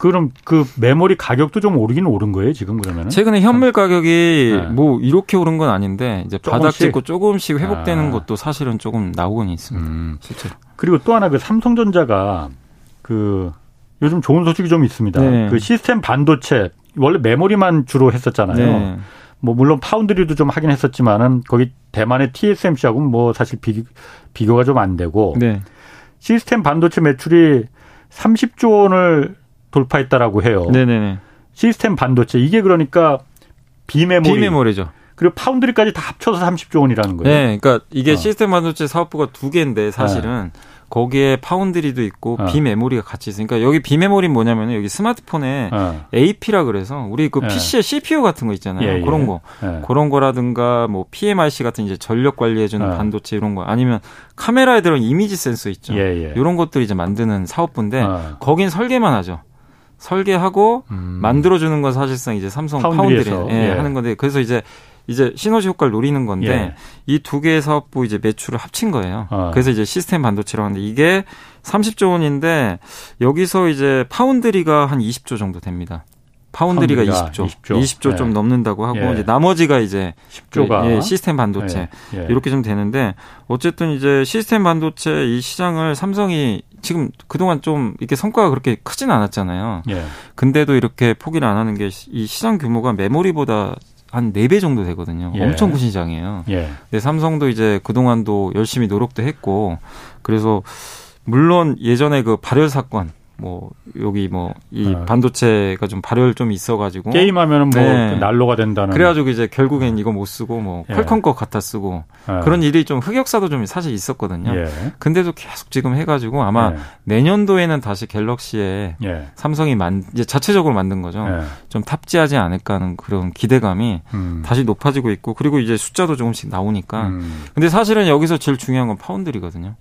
그럼 그 메모리 가격도 좀 오르긴 오른 거예요, 지금 그러면? 최근에 현물 가격이 네. 뭐 이렇게 오른 건 아닌데 이제 조금씩? 바닥 찍고 조금씩 회복되는 아. 것도 사실은 조금 나오곤 있습니다. 음. 실제로. 그리고 또 하나 그 삼성전자가 그 요즘 좋은 소식이 좀 있습니다. 네. 그 시스템 반도체 원래 메모리만 주로 했었잖아요. 네. 뭐 물론 파운드리도 좀 하긴 했었지만은 거기 대만의 TSMC하고는 뭐 사실 비, 비교가 좀 안 되고 네. 시스템 반도체 매출이 30조 원을 돌파했다라고 해요. 네네네. 시스템 반도체 이게 그러니까 비메모리. 비메모리죠. 그리고 파운드리까지 다 합쳐서 30조 원이라는 거예요. 네, 그러니까 이게 어. 시스템 반도체 사업부가 두 개인데 사실은 네. 거기에 파운드리도 있고 어. 비메모리가 같이 있으니까 여기 비메모리는 뭐냐면은 여기 스마트폰에 어. AP라 그래서 우리 그 PC의 예. CPU 같은 거 있잖아요. 예, 예. 그런 거. 예. 그런 거라든가 뭐 PMIC 같은 이제 전력 관리해 주는 어. 반도체 이런 거 아니면 카메라에 들어간 이미지 센서 있죠. 예, 이런 것들 이제 만드는 사업부인데 어. 거긴 설계만 하죠. 설계하고 음. 만들어 주는 건 사실상 이제 삼성 파운드리 예, 하는 건데 그래서 이제 이제 시너지 효과를 노리는 건데 예. 이두 개의 사업부 이제 매출을 합친 거예요. 어. 그래서 이제 시스템 반도체라고 하는데 이게 30조 원인데 여기서 이제 파운드리가 한 20조 정도 됩니다. 파운드리가 20조, 20조, 20조 네. 좀 넘는다고 하고 예. 이제 나머지가 이제 10조가 예, 시스템 반도체 예. 예. 이렇게 좀 되는데 어쨌든 이제 시스템 반도체 이 시장을 삼성이 지금 그동안 좀 이렇게 성과가 그렇게 크진 않았잖아요. 예. 근데도 이렇게 포기를 안 하는 게 이 시장 규모가 메모리보다 한네배 정도 되거든요. 예. 엄청 큰 시장이에요. 예. 근데 삼성도 이제 그동안도 열심히 노력도 했고 그래서 물론 예전에 그 발열 사건 뭐 여기 뭐이 어. 반도체가 좀 발열 좀 있어가지고 게임하면은 뭐 네. 난로가 된다는 그래가지고 이제 결국엔 이거 못 쓰고 뭐 예. 퀄컴 거 갖다 쓰고 예. 그런 일이 좀 흑역사도 좀 사실 있었거든요. 예. 근데도 계속 지금 해가지고 아마 예. 내년도에는 다시 갤럭시에 예. 삼성이 만 이제 자체적으로 만든 거죠. 예. 좀 탑재하지 않을까 하는 그런 기대감이 음. 다시 높아지고 있고 그리고 이제 숫자도 조금씩 나오니까 음. 근데 사실은 여기서 제일 중요한 건 파운드리거든요.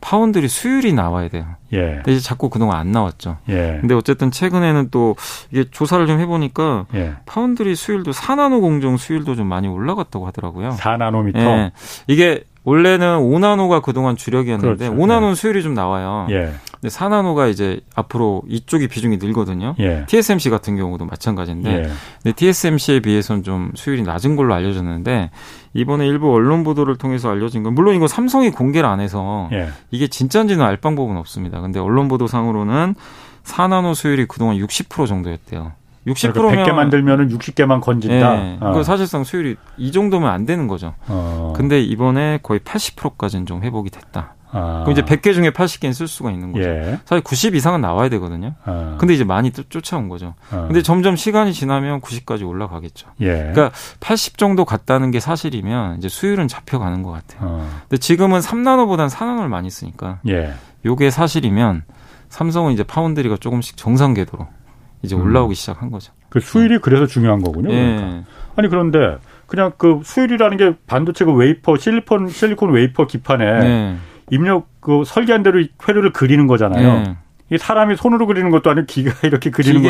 파운드리 수율이 나와야 돼요. 근데 이제 자꾸 그동안 안 나왔죠. 예. 근데 어쨌든 최근에는 또 이게 조사를 좀 해보니까 예. 파운드리 수율도 4나노 공정 수율도 좀 많이 올라갔다고 하더라고요. 4나노미터. 예. 이게 원래는 5나노가 그동안 주력이었는데 그렇죠. 5나노 예. 수율이 좀 나와요. 예. 근데 4나노가 이제 앞으로 이쪽이 비중이 늘거든요. 예. TSMC 같은 경우도 마찬가지인데 예. 근데 TSMC에 비해서는 좀 수율이 낮은 걸로 알려졌는데 이번에 일부 언론 보도를 통해서 알려진 건 물론 이거 삼성이 공개를 안 해서 예. 이게 진짜인지는 알 방법은 없습니다. 근데 언론 보도상으로는 4나노 수율이 그동안 60% 정도였대요. 60%면 그러니까 100개 만들면은 60개만 건진다. 네. 어. 그 사실상 수율이 이 정도면 안 되는 거죠. 어. 근데 이번에 거의 80%까지는 좀 회복이 됐다. 아. 그럼 이제 100개 중에 80개는 쓸 수가 있는 거죠. 예. 사실 90 이상은 나와야 되거든요. 아. 근데 이제 많이 쫓아온 거죠. 아. 근데 점점 시간이 지나면 90까지 올라가겠죠. 예. 그러니까 80 정도 갔다는 게 사실이면 이제 수율은 잡혀가는 것 같아요. 어. 근데 지금은 3나노보다는 4나노를 많이 쓰니까 예. 요게 사실이면 삼성은 이제 파운드리가 조금씩 정상 궤도로 이제 음. 올라오기 음. 시작한 거죠. 그 수율이 그래서 중요한 거군요. 예. 그러니까. 아니 그런데 그냥 그 수율이라는 게 반도체 그 웨이퍼 실리콘 실리콘 웨이퍼 기판에 예. 입력 그 설계한 대로 회로를 그리는 거잖아요. 예. 이 사람이 손으로 그리는 것도 아니고 기계가 이렇게 그리는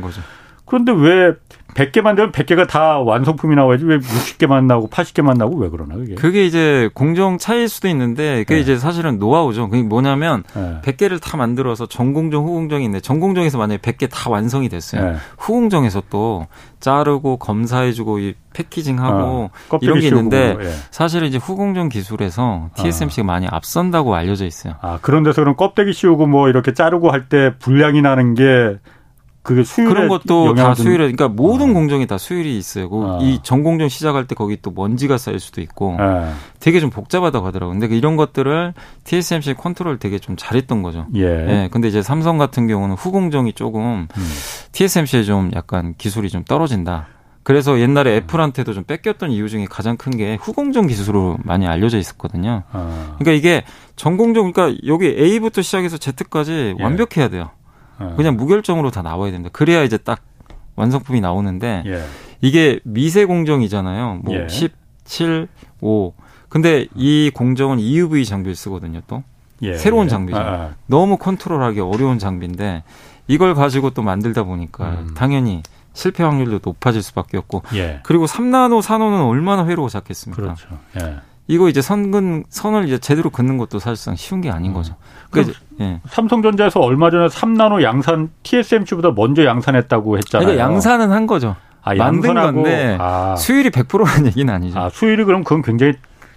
거죠. 그런데 왜 100개 만들면 100개가 다 완성품이 나와야지 왜 60개만 나오고 80개만 나오고 왜 그러나 그게? 그게 이제 공정 차이일 수도 있는데 그게 네. 이제 사실은 노하우죠. 그게 뭐냐면 네. 100개를 다 만들어서 전공정, 후공정이 있는데 전공정에서 만약에 100개 다 완성이 됐어요. 네. 후공정에서 또 자르고 검사해주고 이 패키징하고 어, 이런 게 있는데 예. 사실은 이제 후공정 기술에서 TSMC가 어. 많이 앞선다고 알려져 있어요. 아 그런 데서 그럼 껍데기 씌우고 뭐 이렇게 자르고 할 때 불량이 나는 게 그게 수율 그런 것도 다 수율에 그러니까 모든 어. 공정이 다 수율이 있어요. 그 어. 이 전공정 시작할 때 거기 또 먼지가 쌓일 수도 있고 예. 되게 좀 복잡하다고 하더라고요. 근데 이런 것들을 TSMC 컨트롤 되게 좀 잘했던 거죠. 예. 예. 근데 이제 삼성 같은 경우는 후공정이 조금 음. TSMC에 좀 약간 기술이 좀 떨어진다. 그래서 옛날에 애플한테도 좀 뺏겼던 이유 중에 가장 큰 게 후공정 기술로 많이 알려져 있었거든요. 어. 그러니까 이게 전공정 그러니까 여기 A부터 시작해서 Z까지 예. 완벽해야 돼요. 어. 그냥 무결점으로 다 나와야 됩니다. 그래야 이제 딱 완성품이 나오는데 예. 이게 미세 공정이잖아요. 뭐 예. 10, 7, 5. 근데 이 공정은 EUV 장비를 쓰거든요, 또. 예. 새로운 예. 장비죠. 아, 아. 너무 컨트롤하기 어려운 장비인데 이걸 가지고 또 만들다 보니까 음. 당연히 실패 확률도 높아질 수밖에 없고 예. 그리고 3나노, 4나노는 얼마나 회로가 작겠습니까? 그렇죠. 예. 이거 이제 선근 선을 이제 제대로 긋는 것도 사실상 쉬운 게 아닌 음. 거죠. 그러니까 예. 삼성전자에서 얼마 전에 3나노 양산 TSMC보다 먼저 양산했다고 했잖아요. 그러니까 양산은 한 거죠. 아, 만든 건데 아. 수율이 100%라는 얘기는 아니죠. 아, 수율이 그럼 그건 굉장히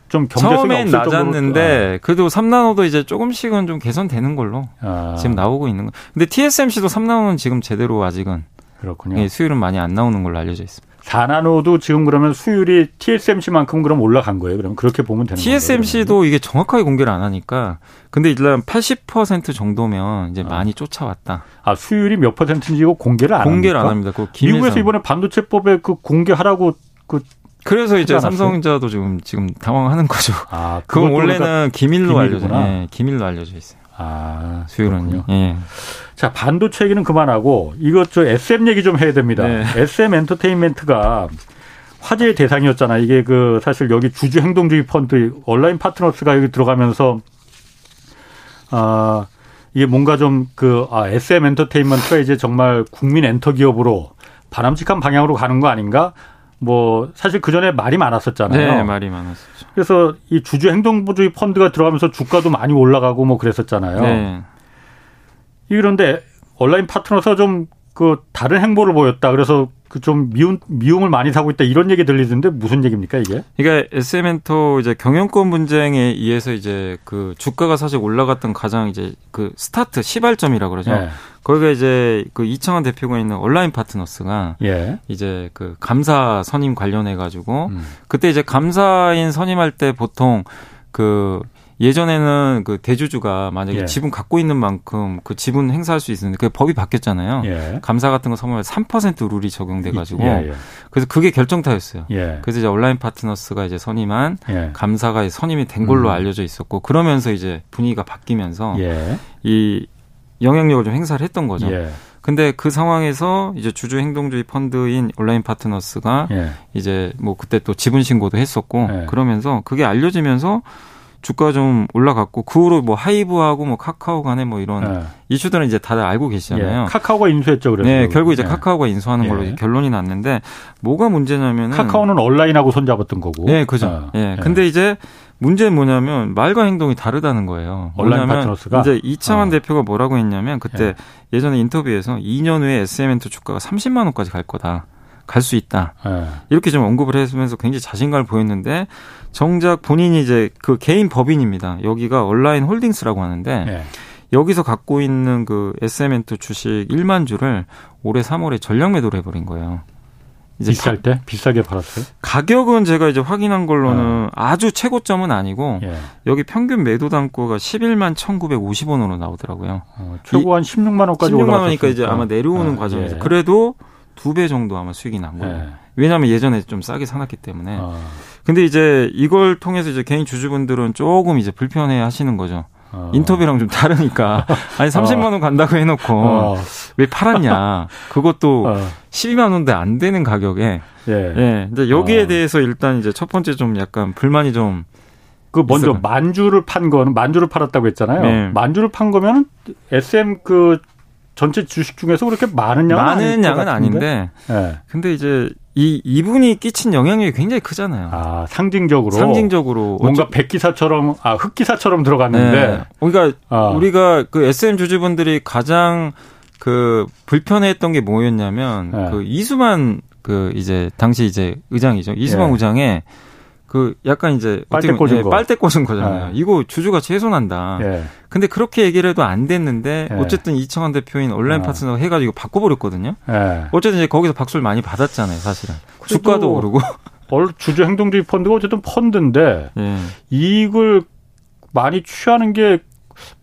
좀 처음엔 낮았는데 아. 그래도 3나노도 이제 조금씩은 좀 개선되는 걸로 아. 지금 나오고 있는 거. 근데 TSMC도 3나노는 지금 제대로 아직은 그렇군요. 예, 수율은 많이 안 나오는 걸로 알려져 있습니다. 4나노도 지금 그러면 수율이 TSMC만큼 그럼 올라간 거예요. 그럼 그렇게 보면 되는 거예요. TSMC도 이게 정확하게 공개를 안 하니까 근데 일단 80% 정도면 이제 아. 많이 쫓아왔다. 아 수율이 몇 퍼센트인지 이거 공개를 안 공개를 합니까? 안 합니다. 그 미국에서 이번에 반도체법에 그 공개하라고 그 그래서 이제 삼성전자도 지금 지금 당황하는 거죠. 아, 그건 원래는 기밀로 알려져, 예, 기밀로 알려져 있어요. 아, 수율은요. 예. 자, 반도체 얘기는 그만하고 이것 저 SM 얘기 좀 해야 됩니다. 네. SM 엔터테인먼트가 화제의 대상이었잖아. 이게 그 사실 여기 주주 행동주의 펀드 온라인 파트너스가 여기 들어가면서 아 이게 뭔가 좀 그 아, SM 엔터테인먼트가 이제 정말 국민 엔터 기업으로 바람직한 방향으로 가는 거 아닌가? 뭐 사실 그 전에 말이 많았었잖아요. 네, 말이 많았었죠. 그래서 이 주주 행동주의 펀드가 들어가면서 주가도 많이 올라가고 뭐 그랬었잖아요. 네. 그런데 얼라인 파트너스 좀 그 다른 행보를 보였다. 그래서 그 좀 미움 미움을 많이 사고 있다 이런 얘기 들리던데 무슨 얘기입니까 이게? 그러니까 SM엔터 이제 경영권 분쟁에 의해서 이제 그 주가가 사실 올라갔던 가장 이제 그 스타트 시발점이라 그러죠. 네. 거기가 이제 그 이창환 대표가 있는 온라인 파트너스가 예. 이제 그 감사 선임 관련해 가지고 음. 그때 이제 감사인 선임할 때 보통 그 예전에는 그 대주주가 만약에 예. 지분 갖고 있는 만큼 그 지분 행사할 수 있었는데 그 법이 바뀌었잖아요. 예. 감사 같은 거 선물할 3% 룰이 적용돼 가지고 예, 예. 그래서 그게 결정타였어요. 예. 그래서 이제 온라인 파트너스가 이제 선임한 예. 감사가 선임이 된 걸로 음. 알려져 있었고 그러면서 이제 분위기가 바뀌면서 이 영향력을 좀 행사를 했던 거죠. 근데 그 상황에서 이제 주주 행동주의 펀드인 온라인 파트너스가 이제 뭐 그때 또 지분 신고도 했었고 그러면서 그게 알려지면서 주가 좀 올라갔고 그 후로 뭐 하이브하고 뭐 카카오 간에 뭐 이런 네. 이슈들은 이제 다들 알고 계시잖아요. 예. 카카오가 인수했죠, 그래서. 네, 결국 이제 예. 카카오가 인수하는 걸로 예. 결론이 났는데 뭐가 문제냐면은 카카오는 온라인하고 손잡았던 거고. 네, 그죠. 아, 예. 근데 이제 문제는 뭐냐면 말과 행동이 다르다는 거예요. 온라인 파트너스가 이제 이창환 어. 대표가 뭐라고 했냐면 그때 예. 전에 인터뷰에서 2년 후에 SM엔터 주가가 30만 원까지 갈 거다. 갈 수 있다. 예. 이렇게 좀 언급을 했으면서 굉장히 자신감을 보였는데 정작 본인이 이제 그 개인 법인입니다. 여기가 온라인 홀딩스라고 하는데 예. 여기서 갖고 있는 그 SM엔터 주식 1만 주를 올해 3월에 전량 매도를 해버린 거예요. 이제 비쌀 때 비싸게 팔았어요? 가격은 제가 이제 확인한 걸로는 어. 아주 최고점은 아니고 예. 여기 평균 매도 단가가 11만 1,950원으로 나오더라고요. 어, 최고 한 16만 원까지 16만 원이니까 이제 아마 내려오는 어, 과정에서 예. 그래도 두 배 정도 아마 수익이 난 거예요. 예. 왜냐하면 예전에 좀 싸게 사놨기 때문에. 어. 근데 이제 이걸 통해서 이제 개인 주주분들은 조금 이제 불편해 하시는 거죠. 어. 인터뷰랑 좀 다르니까 아니 30만 원 간다고 해놓고 어. 왜 팔았냐 그것도 어. 12만 원대 안 되는 가격에 예. 예. 이제 여기에 어. 대해서 일단 이제 첫 번째 좀 약간 불만이 좀 그 먼저 있어요. 만주를 판 거는 만주를 팔았다고 했잖아요. 네. 만주를 판 거면 SM 그 전체 주식 중에서 그렇게 많은 양은 많은 양은 아닌데. 네. 근데 이제 이 이분이 끼친 영향력이 굉장히 크잖아요. 아 상징적으로 상징적으로 뭔가 백기사처럼 아 흑기사처럼 들어갔는데. 네. 그러니까 아. 우리가 그 SM 주주분들이 가장 그 불편해했던 게 뭐였냐면 네. 그 이수만 그 이제 당시 이제 의장이죠 이수만 네. 의장의 그 약간 이제 빨대 꽂은 예, 거. 빨대 꽂은 거잖아요. 네. 이거 주주가 최소난다. 예. 근데 그렇게 얘기를 해도 안 됐는데 예. 어쨌든 이청환 대표인 온라인 아. 파트너 해가지고 바꿔버렸거든요. 예. 어쨌든 이제 거기서 박수를 많이 받았잖아요, 사실은. 주가도 오르고. 주주 행동주의 펀드가 어쨌든 펀드인데 예. 이익을 많이 취하는 게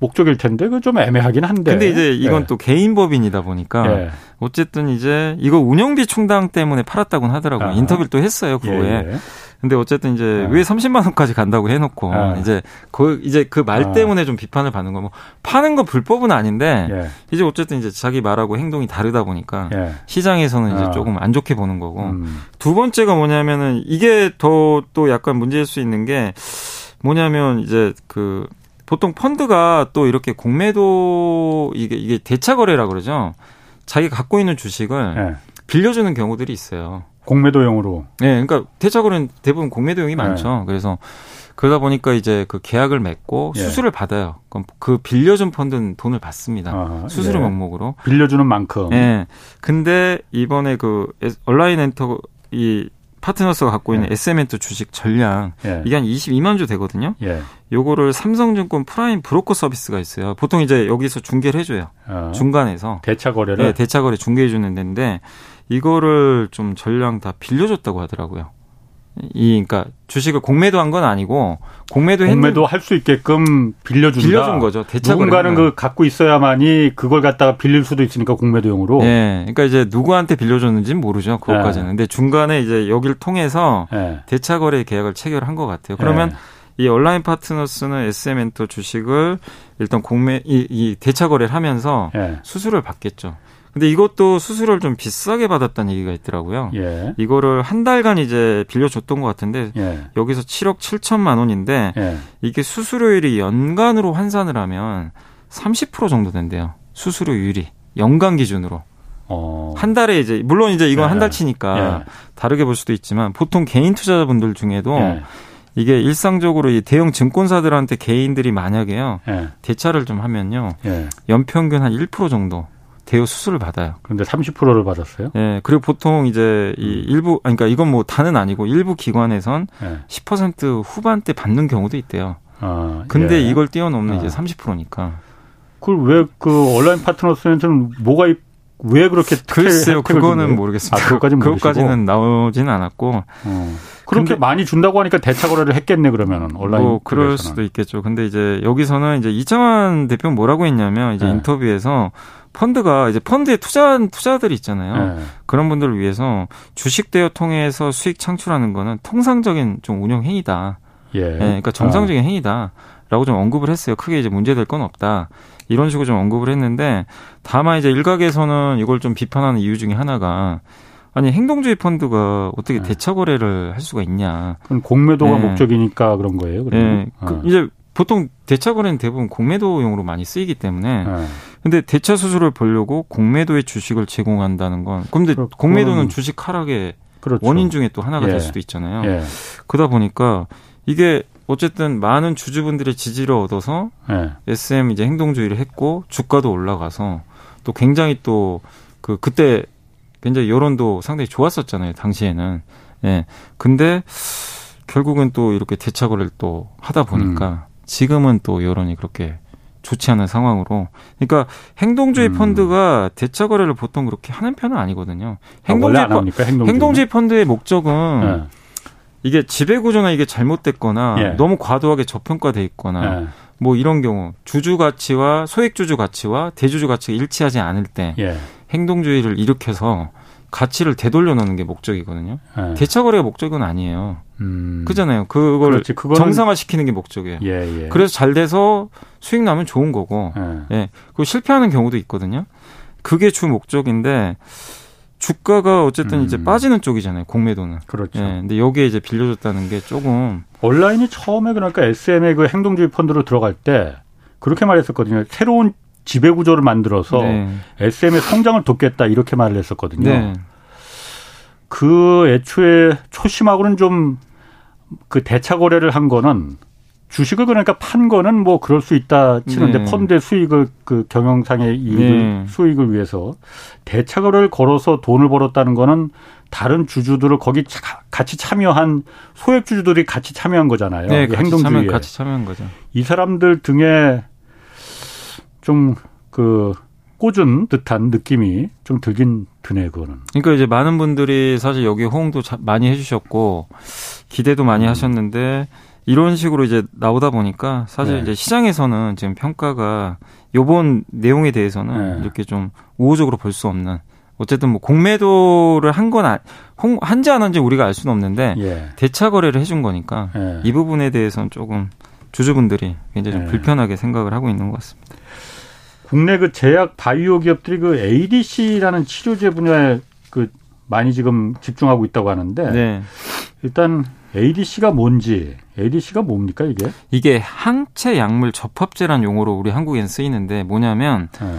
목적일 텐데 그 좀 애매하긴 한데. 근데 이제 이건 예. 또 개인 법인이다 보니까 예. 어쨌든 이제 이거 운영비 충당 때문에 팔았다고는 하더라고요. 아. 인터뷰를 또 했어요, 그거에. 예. 예. 근데 어쨌든 이제 네. 왜 30만 원까지 간다고 해놓고 네. 이제 그 이제 그말 아. 때문에 좀 비판을 받는 거 뭐 파는 거 불법은 아닌데 예. 이제 어쨌든 이제 자기 말하고 행동이 다르다 보니까 예. 시장에서는 이제 아. 조금 안 좋게 보는 거고 음. 두 번째가 뭐냐면은 이게 더 또 약간 문제일 수 있는 게 뭐냐면 이제 그 보통 펀드가 또 이렇게 공매도 이게 이게 대차 거래라 그러죠. 자기 갖고 있는 주식을 예. 빌려주는 경우들이 있어요. 공매도용으로. 네, 그러니까 대차고는 대부분 공매도용이 네. 많죠. 그래서 그러다 보니까 이제 그 계약을 맺고 예. 수수료를 받아요. 그럼 그 빌려준 펀드는 돈을 받습니다. 아, 수수료 예. 명목으로. 빌려주는 만큼. 예. 근데 이번에 그 온라인 엔터 이 파트너스가 갖고 있는 예. SM엔터 주식 전량 예. 이게 한 22만 주 되거든요. 예. 요거를 삼성증권 프라임 브로커 서비스가 있어요. 보통 이제 여기서 중개를 해줘요. 어. 중간에서 대차 거래를. 네, 대차 거래 중개해 주는 데인데 이거를 좀 전량 다 빌려줬다고 하더라고요. 이 그러니까 주식을 공매도 한 건 아니고 공매도 공매도 할 수 있게끔 빌려준다. 빌려준 거죠. 대차 누군가는 그 갖고 있어야만이 그걸 갖다가 빌릴 수도 있으니까 공매도용으로. 네, 그러니까 이제 누구한테 빌려줬는지는 모르죠. 그것까지는. 네. 근데 중간에 이제 여기를 통해서 네. 대차 거래 계약을 체결한 것 같아요. 그러면 네. 이 온라인 파트너스는 SM엔터 주식을 일단 공매 이, 이 대차 거래를 하면서 네. 수수료를 받겠죠. 근데 이것도 수수료를 좀 비싸게 받았다는 얘기가 있더라고요. 예. 이거를 한 달간 이제 빌려줬던 것 같은데 예. 여기서 7억 7천만 원인데 예. 이게 수수료율이 연간으로 환산을 하면 30% 정도 된대요. 수수료율이 연간 기준으로. 어. 한 달에 이제 물론 이제 이건 한 달치니까 예. 다르게 볼 수도 있지만 보통 개인 투자자분들 중에도 예. 이게 일상적으로 이 대형 증권사들한테 개인들이 만약에요 예. 대차를 좀 하면요 연평균 한 1% 정도 대여 수수료를 받아요. 그런데 30%를 받았어요? 네. 그리고 보통 이제 이 음. 일부 그러니까 이건 뭐 다는 아니고 일부 기관에선 네. 10% 후반대 받는 경우도 있대요. 아, 근데 예. 이걸 뛰어넘는 아. 이제 30%니까. 그걸 왜 그 온라인 파트너스한테는 뭐가 왜 그렇게 글쎄요 그거는 모르겠습니다. 아, 그것까지는, 그것까지는 나오지는 않았고 어. 그렇게 근데, 많이 준다고 하니까 대차 거래를 했겠네 그러면은 온라인 뭐 그럴 쪽에서는. 수도 있겠죠. 근데 이제 여기서는 이제 이창환 대표는 뭐라고 했냐면 이제 네. 인터뷰에서 펀드가 이제 펀드에 투자한 투자들이 있잖아요. 네. 그런 분들을 위해서 주식 대여 통해서 수익 창출하는 거는 통상적인 좀 운영 행위다. 예. 네, 그러니까 정상적인 어. 행위다라고 좀 언급을 했어요. 크게 이제 문제될 건 없다. 이런 식으로 좀 언급을 했는데 다만 이제 일각에서는 이걸 좀 비판하는 이유 중에 하나가 아니 행동주의 펀드가 어떻게 네. 대차 거래를 할 수가 있냐? 그건 공매도가 네. 목적이니까 그런 거예요. 그러면? 네. 그 어. 이제 보통 대차 거래는 대부분 공매도용으로 많이 쓰이기 때문에 네. 근데 대차 수수료를 벌려고 공매도의 주식을 제공한다는 건 근데 공매도는 주식 하락의 그렇죠. 원인 중에 또 하나가 예. 될 수도 있잖아요. 예. 그러다 보니까 이게 어쨌든 많은 주주분들의 지지를 얻어서 네. SM 이제 행동주의를 했고 주가도 올라가서 또 굉장히 또 그 그때 굉장히 여론도 상당히 좋았었잖아요 당시에는 예 근데 결국은 또 이렇게 대차거래를 또 하다 보니까 음. 지금은 또 여론이 그렇게 좋지 않은 상황으로. 그러니까 행동주의 음. 펀드가 대차 거래를 보통 그렇게 하는 편은 아니거든요. 행동주의, 아, 펀, 행동주의? 행동주의 펀드의 목적은 네. 이게 지배 구조나 이게 잘못됐거나 예. 너무 과도하게 저평가돼 있거나 예. 뭐 이런 경우 주주 가치와 소액 주주 가치와 대주주 가치가 일치하지 않을 때 예. 행동주의를 일으켜서 가치를 되돌려 놓는 게 목적이거든요. 네. 대차 거래가 목적은 아니에요. 음. 그잖아요. 그걸 그렇지, 정상화 시키는 게 목적이에요. 예, 예. 그래서 잘 돼서 수익 나면 좋은 거고, 예. 예. 그 실패하는 경우도 있거든요. 그게 주 목적인데 주가가 어쨌든 음. 이제 빠지는 쪽이잖아요. 공매도는. 그렇죠. 예. 근데 여기에 이제 빌려줬다는 게 조금 온라인이 처음에 그러니까 SM의 그 행동주의 펀드로 들어갈 때 그렇게 말했었거든요. 새로운 지배 구조를 만들어서 네. SM의 성장을 돕겠다 이렇게 말을 했었거든요. 네. 그 애초에 초심하고는 좀 그 대차 거래를 한 거는 주식을 그러니까 판 거는 뭐 그럴 수 있다 치는데 네. 펀드 수익을 그 경영상의 이익을 네. 수익을 위해서 대차 거래를 걸어서 돈을 벌었다는 거는 다른 주주들을 거기 같이 참여한 소액 주주들이 같이 참여한 거잖아요. 네, 행동주의에 같이 참여한 거죠. 이 사람들 등에 좀그 꽂은 듯한 느낌이 좀 들긴 드네 그거는. 그러니까 이제 많은 분들이 사실 여기 호응도 많이 해주셨고 기대도 많이 음. 하셨는데 이런 식으로 이제 나오다 보니까 사실 네. 이제 시장에서는 지금 평가가 요번 내용에 대해서는 네. 이렇게 좀 우호적으로 볼 수 없는 어쨌든 뭐 공매도를 한건 아, 한지 안 한지 우리가 알 수는 없는데 예. 대차 거래를 해준 거니까 예. 이 부분에 대해서는 조금 주주분들이 굉장히 좀 예. 불편하게 생각을 하고 있는 것 같습니다. 국내 그 제약 바이오 기업들이 그 ADC라는 치료제 분야에 그 많이 지금 집중하고 있다고 하는데 네. 일단 ADC가 뭔지 ADC가 뭡니까 이게? 이게 항체 약물 접합 제란 용어로 우리 한국에는 쓰이는데 뭐냐면 네.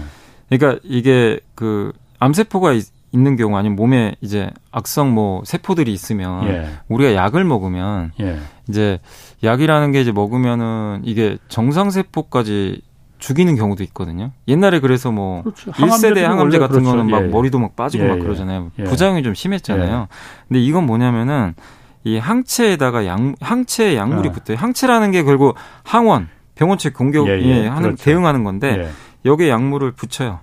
그러니까 이게 그 암세포가 있는 경우 아니면 몸에 이제 악성 뭐 세포들이 있으면 예. 우리가 약을 먹으면 예. 이제 약이라는 게 이제 먹으면은 이게 정상 세포까지 죽이는 경우도 있거든요. 옛날에 그래서 뭐 그렇죠. 1세대 항암제 같은 그렇죠. 거는 막 예. 머리도 막 빠지고 예. 막 그러잖아요. 예. 부작용이 좀 심했잖아요. 예. 근데 이건 뭐냐면은 이 항체에다가 양 항체에 약물이 어. 붙어요. 항체라는 게 결국 항원 병원체 공격에 예, 예. 하는 그렇죠. 대응하는 건데 여기에 약물을 붙여요.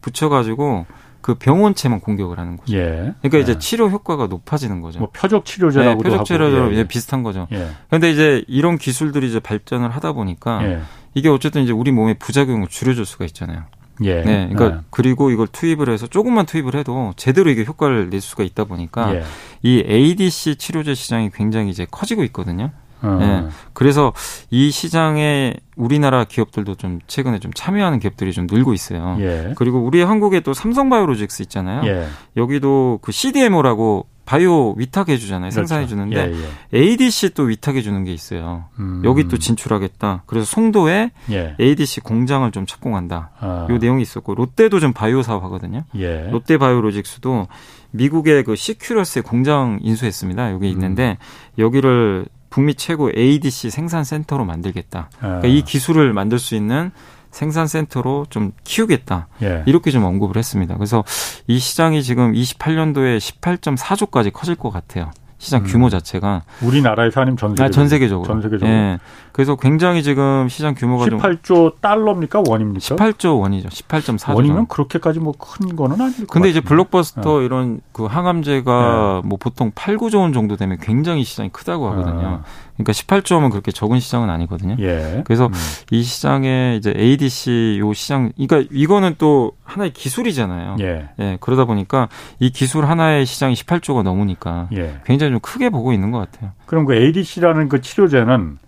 붙여가지고 그 병원체만 공격을 하는 거죠. 예. 그러니까 이제 치료 효과가 높아지는 거죠. 뭐 표적 치료제라고 네, 표적 치료제로 예, 예. 비슷한 거죠. 예. 그런데 이제 이런 기술들이 이제 발전을 하다 보니까 예. 이게 어쨌든 이제 우리 몸의 부작용을 줄여줄 수가 있잖아요. 예. 네. 그러니까 네. 그리고 이걸 투입을 해서 조금만 투입을 해도 제대로 이게 효과를 낼 수가 있다 보니까 예. 이 ADC 치료제 시장이 굉장히 이제 커지고 있거든요. 어. 예. 그래서 이 시장에 우리나라 기업들도 좀 최근에 좀 참여하는 기업들이 좀 늘고 있어요. 예. 그리고 우리 한국에 또 삼성바이오로직스 있잖아요. 예. 여기도 그 CDMO라고 바이오 위탁해 주잖아요. 그렇죠. 생산해 주는데 예, 예. ADC 또 위탁해 주는 게 있어요. 음. 여기 또 진출하겠다. 그래서 송도에 예. ADC 공장을 좀 착공한다. 아. 요 내용이 있었고 롯데도 좀 바이오 사업 하거든요. 예. 롯데 바이오로직스도 미국의 그 시큐러스의 공장 인수했습니다. 여기 있는데 음. 여기를 북미 최고 ADC 생산 센터로 만들겠다. 아. 그러니까 이 기술을 만들 수 있는 생산센터로 좀 키우겠다. 예. 이렇게 좀 언급을 했습니다. 그래서 이 시장이 지금 28년도에 18.4조까지 커질 것 같아요. 시장 음. 규모 자체가 우리나라에서 아니면 전 세계적으로? 아, 전 세계적으로. 전 세계적으로. 예. 그래서 굉장히 지금 시장 규모가 18조 좀 달러입니까 원입니까? 18조 원이죠. 18.4조. 원이면 그렇게까지 뭐 큰 거는 아닐 것 근데 이제 블록버스터 어. 이런 그 항암제가 네. 뭐 보통 8, 9조 원 정도 되면 굉장히 시장이 크다고 하거든요. 어. 그러니까 18조면 그렇게 적은 시장은 아니거든요. 예. 그래서 음. 이 시장에 이제 ADC 요 시장, 그러니까 이거는 또 하나의 기술이잖아요. 예. 예. 그러다 보니까 이 기술 하나의 시장이 18조가 넘으니까 예. 굉장히 좀 크게 보고 있는 것 같아요. 그럼 그 ADC라는 그 치료제는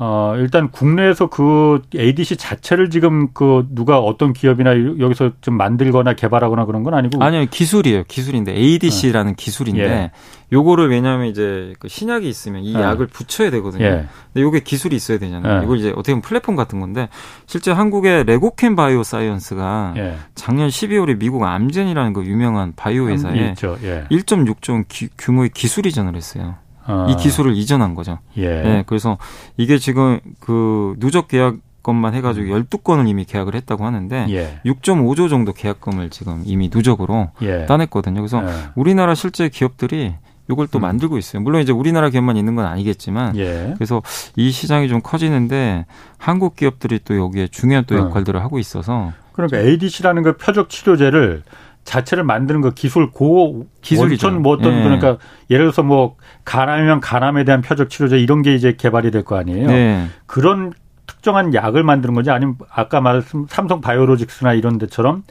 어, 일단 국내에서 그 ADC 자체를 지금 그 누가 어떤 기업이나 여기서 좀 만들거나 개발하거나 그런 건 아니고 아니요 기술이에요 기술인데 ADC라는 네. 기술인데 예. 요거를 왜냐하면 이제 그 신약이 있으면 이 예. 약을 붙여야 되거든요. 예. 근데 요게 기술이 있어야 되잖아요. 예. 이걸 이제 어떻게 보면 플랫폼 같은 건데 실제 한국의 레고켐 바이오 사이언스가 예. 작년 12월에 미국 암젠이라는 그 유명한 바이오 회사에 1.6조 규모의 기술 이전을 했어요. 어. 이 기술을 이전한 거죠. 예. 네, 그래서 이게 지금 그 누적 계약 건만 해가지고 12건을 음. 이미 계약을 했다고 하는데 예. 6.5조 정도 계약금을 지금 이미 누적으로 예. 따냈거든요. 그래서 예. 우리나라 실제 기업들이 이걸 또 음. 만들고 있어요. 물론 이제 우리나라 기업만 있는 건 아니겠지만 예. 그래서 이 시장이 좀 커지는데 한국 기업들이 또 여기에 중요한 또 어. 역할들을 어. 하고 있어서 그러니까 ADC라는 그 표적 치료제를 자체를 만드는 그 기술 고 기술이죠. 뭐 어떤 예. 그러니까 예를 들어서 뭐 간암이면 간암에 대한 표적 치료제 이런 게 이제 개발이 될 거 아니에요. 네. 그런 특정한 약을 만드는 건지 아니면 아까 말씀 삼성 바이오로직스나 이런 데처럼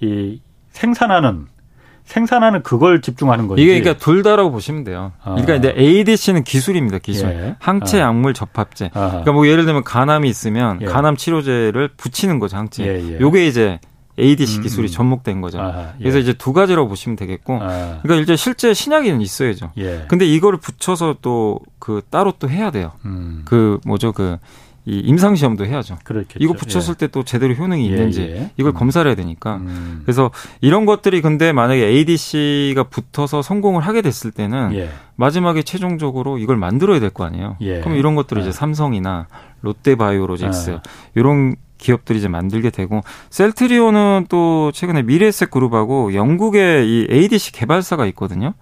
이 생산하는 생산하는 그걸 집중하는 거지. 이게 그러니까 둘 다라고 보시면 돼요. 아. 그러니까 이제 ADC는 기술입니다, 기술. 예. 항체 아. 약물 접합제. 아. 그러니까 뭐 예를 들면 간암이 있으면 예. 간암 치료제를 붙이는 거죠, 항체. 예, 예. 요게 이제 ADC 음, 기술이 음. 접목된 거죠. 아하, 예. 그래서 이제 두 가지라고 보시면 되겠고, 아. 그러니까 이제 실제 신약에는 있어야죠. 예. 근데 이거를 붙여서 또 그 따로 또 해야 돼요. 음. 그 뭐죠 그. 이 임상 시험도 해야죠. 그렇겠죠. 이거 붙였을 예. 때또 제대로 효능이 예, 있는지 예. 이걸 음. 검사를 해야 되니까. 음. 그래서 이런 것들이 근데 만약에 ADC가 붙어서 성공을 하게 됐을 때는 예. 마지막에 최종적으로 이걸 만들어야 될 거 아니에요. 예. 그럼 이런 것들을 이제 아. 삼성이나 롯데바이오로직스 아. 이런 기업들이 이제 만들게 되고 셀트리온은 또 최근에 미래에셋 그룹하고 영국의 이 ADC 개발사가 있거든요.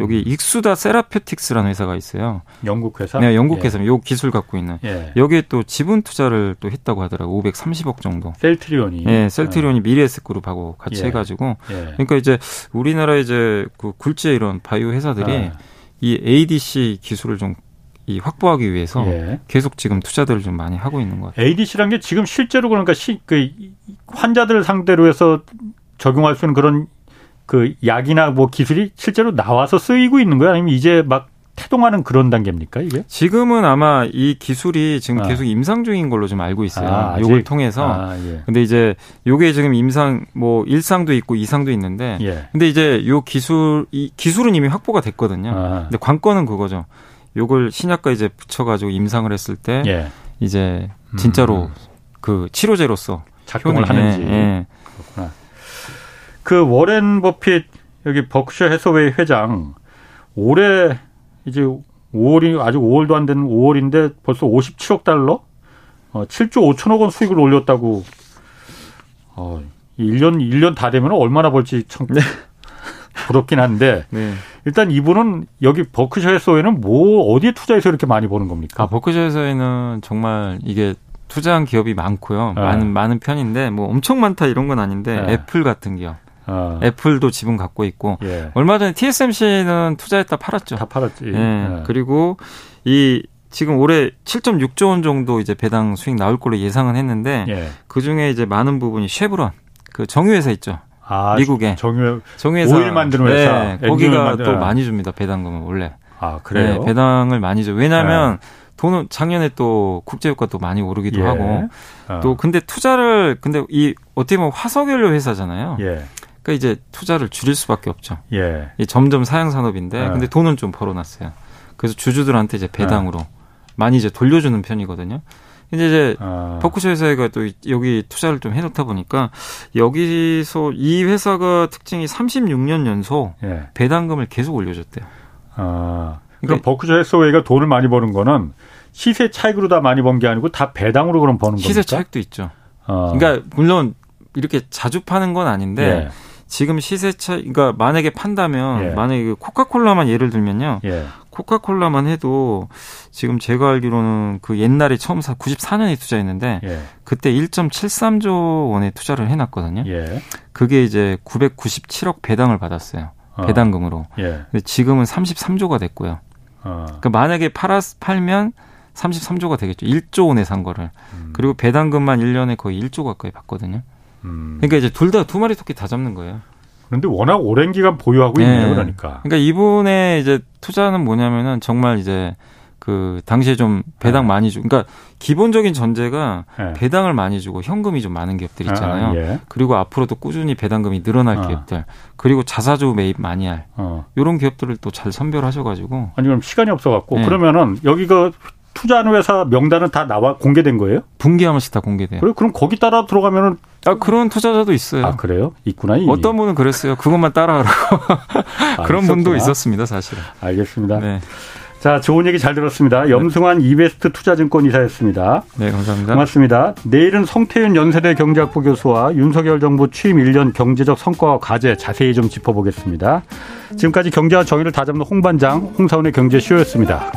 여기 음. 익수다 세라페틱스라는 회사가 있어요. 영국 회사? 네, 영국 회사. 예. 요 기술 갖고 있는. 예. 여기에 또 지분 투자를 또 했다고 하더라고. 530억 정도. 셀트리온이. 네, 셀트리온이 예. 미래에셋 그룹하고 같이 예. 해가지고. 예. 그러니까 이제 우리나라 이제 그 굴지의 이런 바이오 회사들이 아. 이 ADC 기술을 좀 이 확보하기 위해서 예. 계속 지금 투자들을 좀 많이 하고 있는 것 같아요. ADC란 게 지금 실제로 그러니까 시, 그 환자들 상대로 해서 적용할 수 있는 그런 그 약이나 뭐 기술이 실제로 나와서 쓰이고 있는 거예요? 아니면 이제 막 태동하는 그런 단계입니까 이게? 지금은 아마 이 기술이 지금 아. 계속 임상 중인 걸로 좀 알고 있어요. 아, 요걸 통해서. 아, 예. 근데 이제 요게 지금 임상 뭐 1상도 있고 2상도 있는데 예. 근데 이제 요 기술 이 기술은 이미 확보가 됐거든요. 아. 근데 관건은 그거죠. 요걸 신약과 이제 붙여가지고 임상을 했을 때 예. 이제 진짜로 음. 그 치료제로서 작동을 효능, 하는지 예, 예. 그렇구나. 그 워렌 버핏 여기 버크셔 해서웨이 회장 올해 이제 5월이 아직 5월도 안 되는 5월인데 벌써 57억 달러, 어, 7조 5천억 원 수익을 올렸다고. 어, 1년 1년 다 되면 얼마나 벌지 참 네. 부럽긴 한데 네. 일단 이분은 여기 버크셔에서에는 뭐 어디에 투자해서 이렇게 많이 버는 겁니까? 아 버크셔에서에는 정말 이게 투자한 기업이 많고요. 네. 많은 많은 편인데 뭐 엄청 많다 이런 건 아닌데 네. 애플 같은 기업. 어. 애플도 지분 갖고 있고 예. 얼마 전에 TSMC는 투자했다 팔았죠. 다 팔았지. 예. 예. 그리고 이 지금 올해 7.6조 원 정도 이제 배당 수익 나올 걸로 예상은 했는데 예. 그 중에 이제 많은 부분이 쉐브론 그 정유회사 있죠. 아, 미국에 정유 정유회사 오일 만드는 회사 네, 거기가 만드... 또 많이 줍니다 배당금을 원래. 아 그래요? 네, 배당을 많이 줘. 왜냐하면 네. 돈은 작년에 또 국제유가 또 많이 오르기도 예. 하고 어. 또 근데 투자를 근데 이 어떻게 보면 화석연료 회사잖아요. 예. 그러니까 이제 투자를 줄일 수밖에 없죠. 예. 점점 사양 산업인데 예. 근데 돈은 좀 벌어놨어요. 그래서 주주들한테 이제 배당으로 예. 많이 이제 돌려주는 편이거든요. 근데 이제 아. 버크셔 회사가 또 여기 투자를 좀 해놓다 보니까 여기서 이 회사가 특징이 36년 연속 예. 배당금을 계속 올려줬대요. 아. 그러니까 버크셔 해서웨이가 돈을 많이 버는 거는 시세 차익으로 다 많이 번 게 아니고 다 배당으로 그럼 버는 시세 겁니까? 시세 차익도 있죠. 아. 그러니까 물론 이렇게 자주 파는 건 아닌데 예. 지금 시세 차, 그러니까 만약에 판다면 예. 만약에 그 코카콜라만 예를 들면요. 예. 코카콜라만 해도 지금 제가 알기로는 그 옛날에 처음 사 94년에 투자했는데 예. 그때 1.73조 원에 투자를 해놨거든요. 예. 그게 이제 997억 배당을 받았어요. 어. 배당금으로. 예. 근데 지금은 33조가 됐고요. 어. 그러니까 만약에 팔았 팔면 33조가 되겠죠. 1조 원에 산 거를. 음. 그리고 배당금만 1년에 거의 1조 가까이 받거든요. 음. 그러니까 이제 둘 다 두 마리 토끼 다 잡는 거예요. 그런데 워낙 오랜 기간 보유하고 네. 있네요, 그러니까. 그러니까 이분의 이제 투자는 뭐냐면은 정말 이제 그 당시에 좀 배당 네. 많이 주. 그러니까 기본적인 전제가 네. 배당을 많이 주고 현금이 좀 많은 기업들 아, 있잖아요. 아, 예. 그리고 앞으로도 꾸준히 배당금이 늘어날 어. 기업들. 그리고 자사주 매입 많이 할. 어. 이런 기업들을 또 잘 선별하셔 가지고. 아니 그럼 시간이 없어 갖고 네. 그러면은 여기가 투자하는 회사 명단은 다 나와 공개된 거예요? 분기 한 번씩 다 공개돼요. 그래 그럼 거기 따라 들어가면은 아 그런 투자자도 있어요. 아 그래요? 있구나. 이미. 어떤 분은 그랬어요. 그것만 따라하라고 아, 그런 있었구나. 분도 있었습니다, 사실은. 알겠습니다. 네. 자, 좋은 얘기 잘 들었습니다. 네. 염승환 이베스트 투자증권 이사였습니다. 네, 감사합니다. 고맙습니다. 내일은 송태윤 연세대 경제학부 교수와 윤석열 정부 취임 1년 경제적 성과와 과제 자세히 좀 짚어보겠습니다. 지금까지 경제와 정의를 다잡는 홍반장 홍사원의 경제쇼였습니다.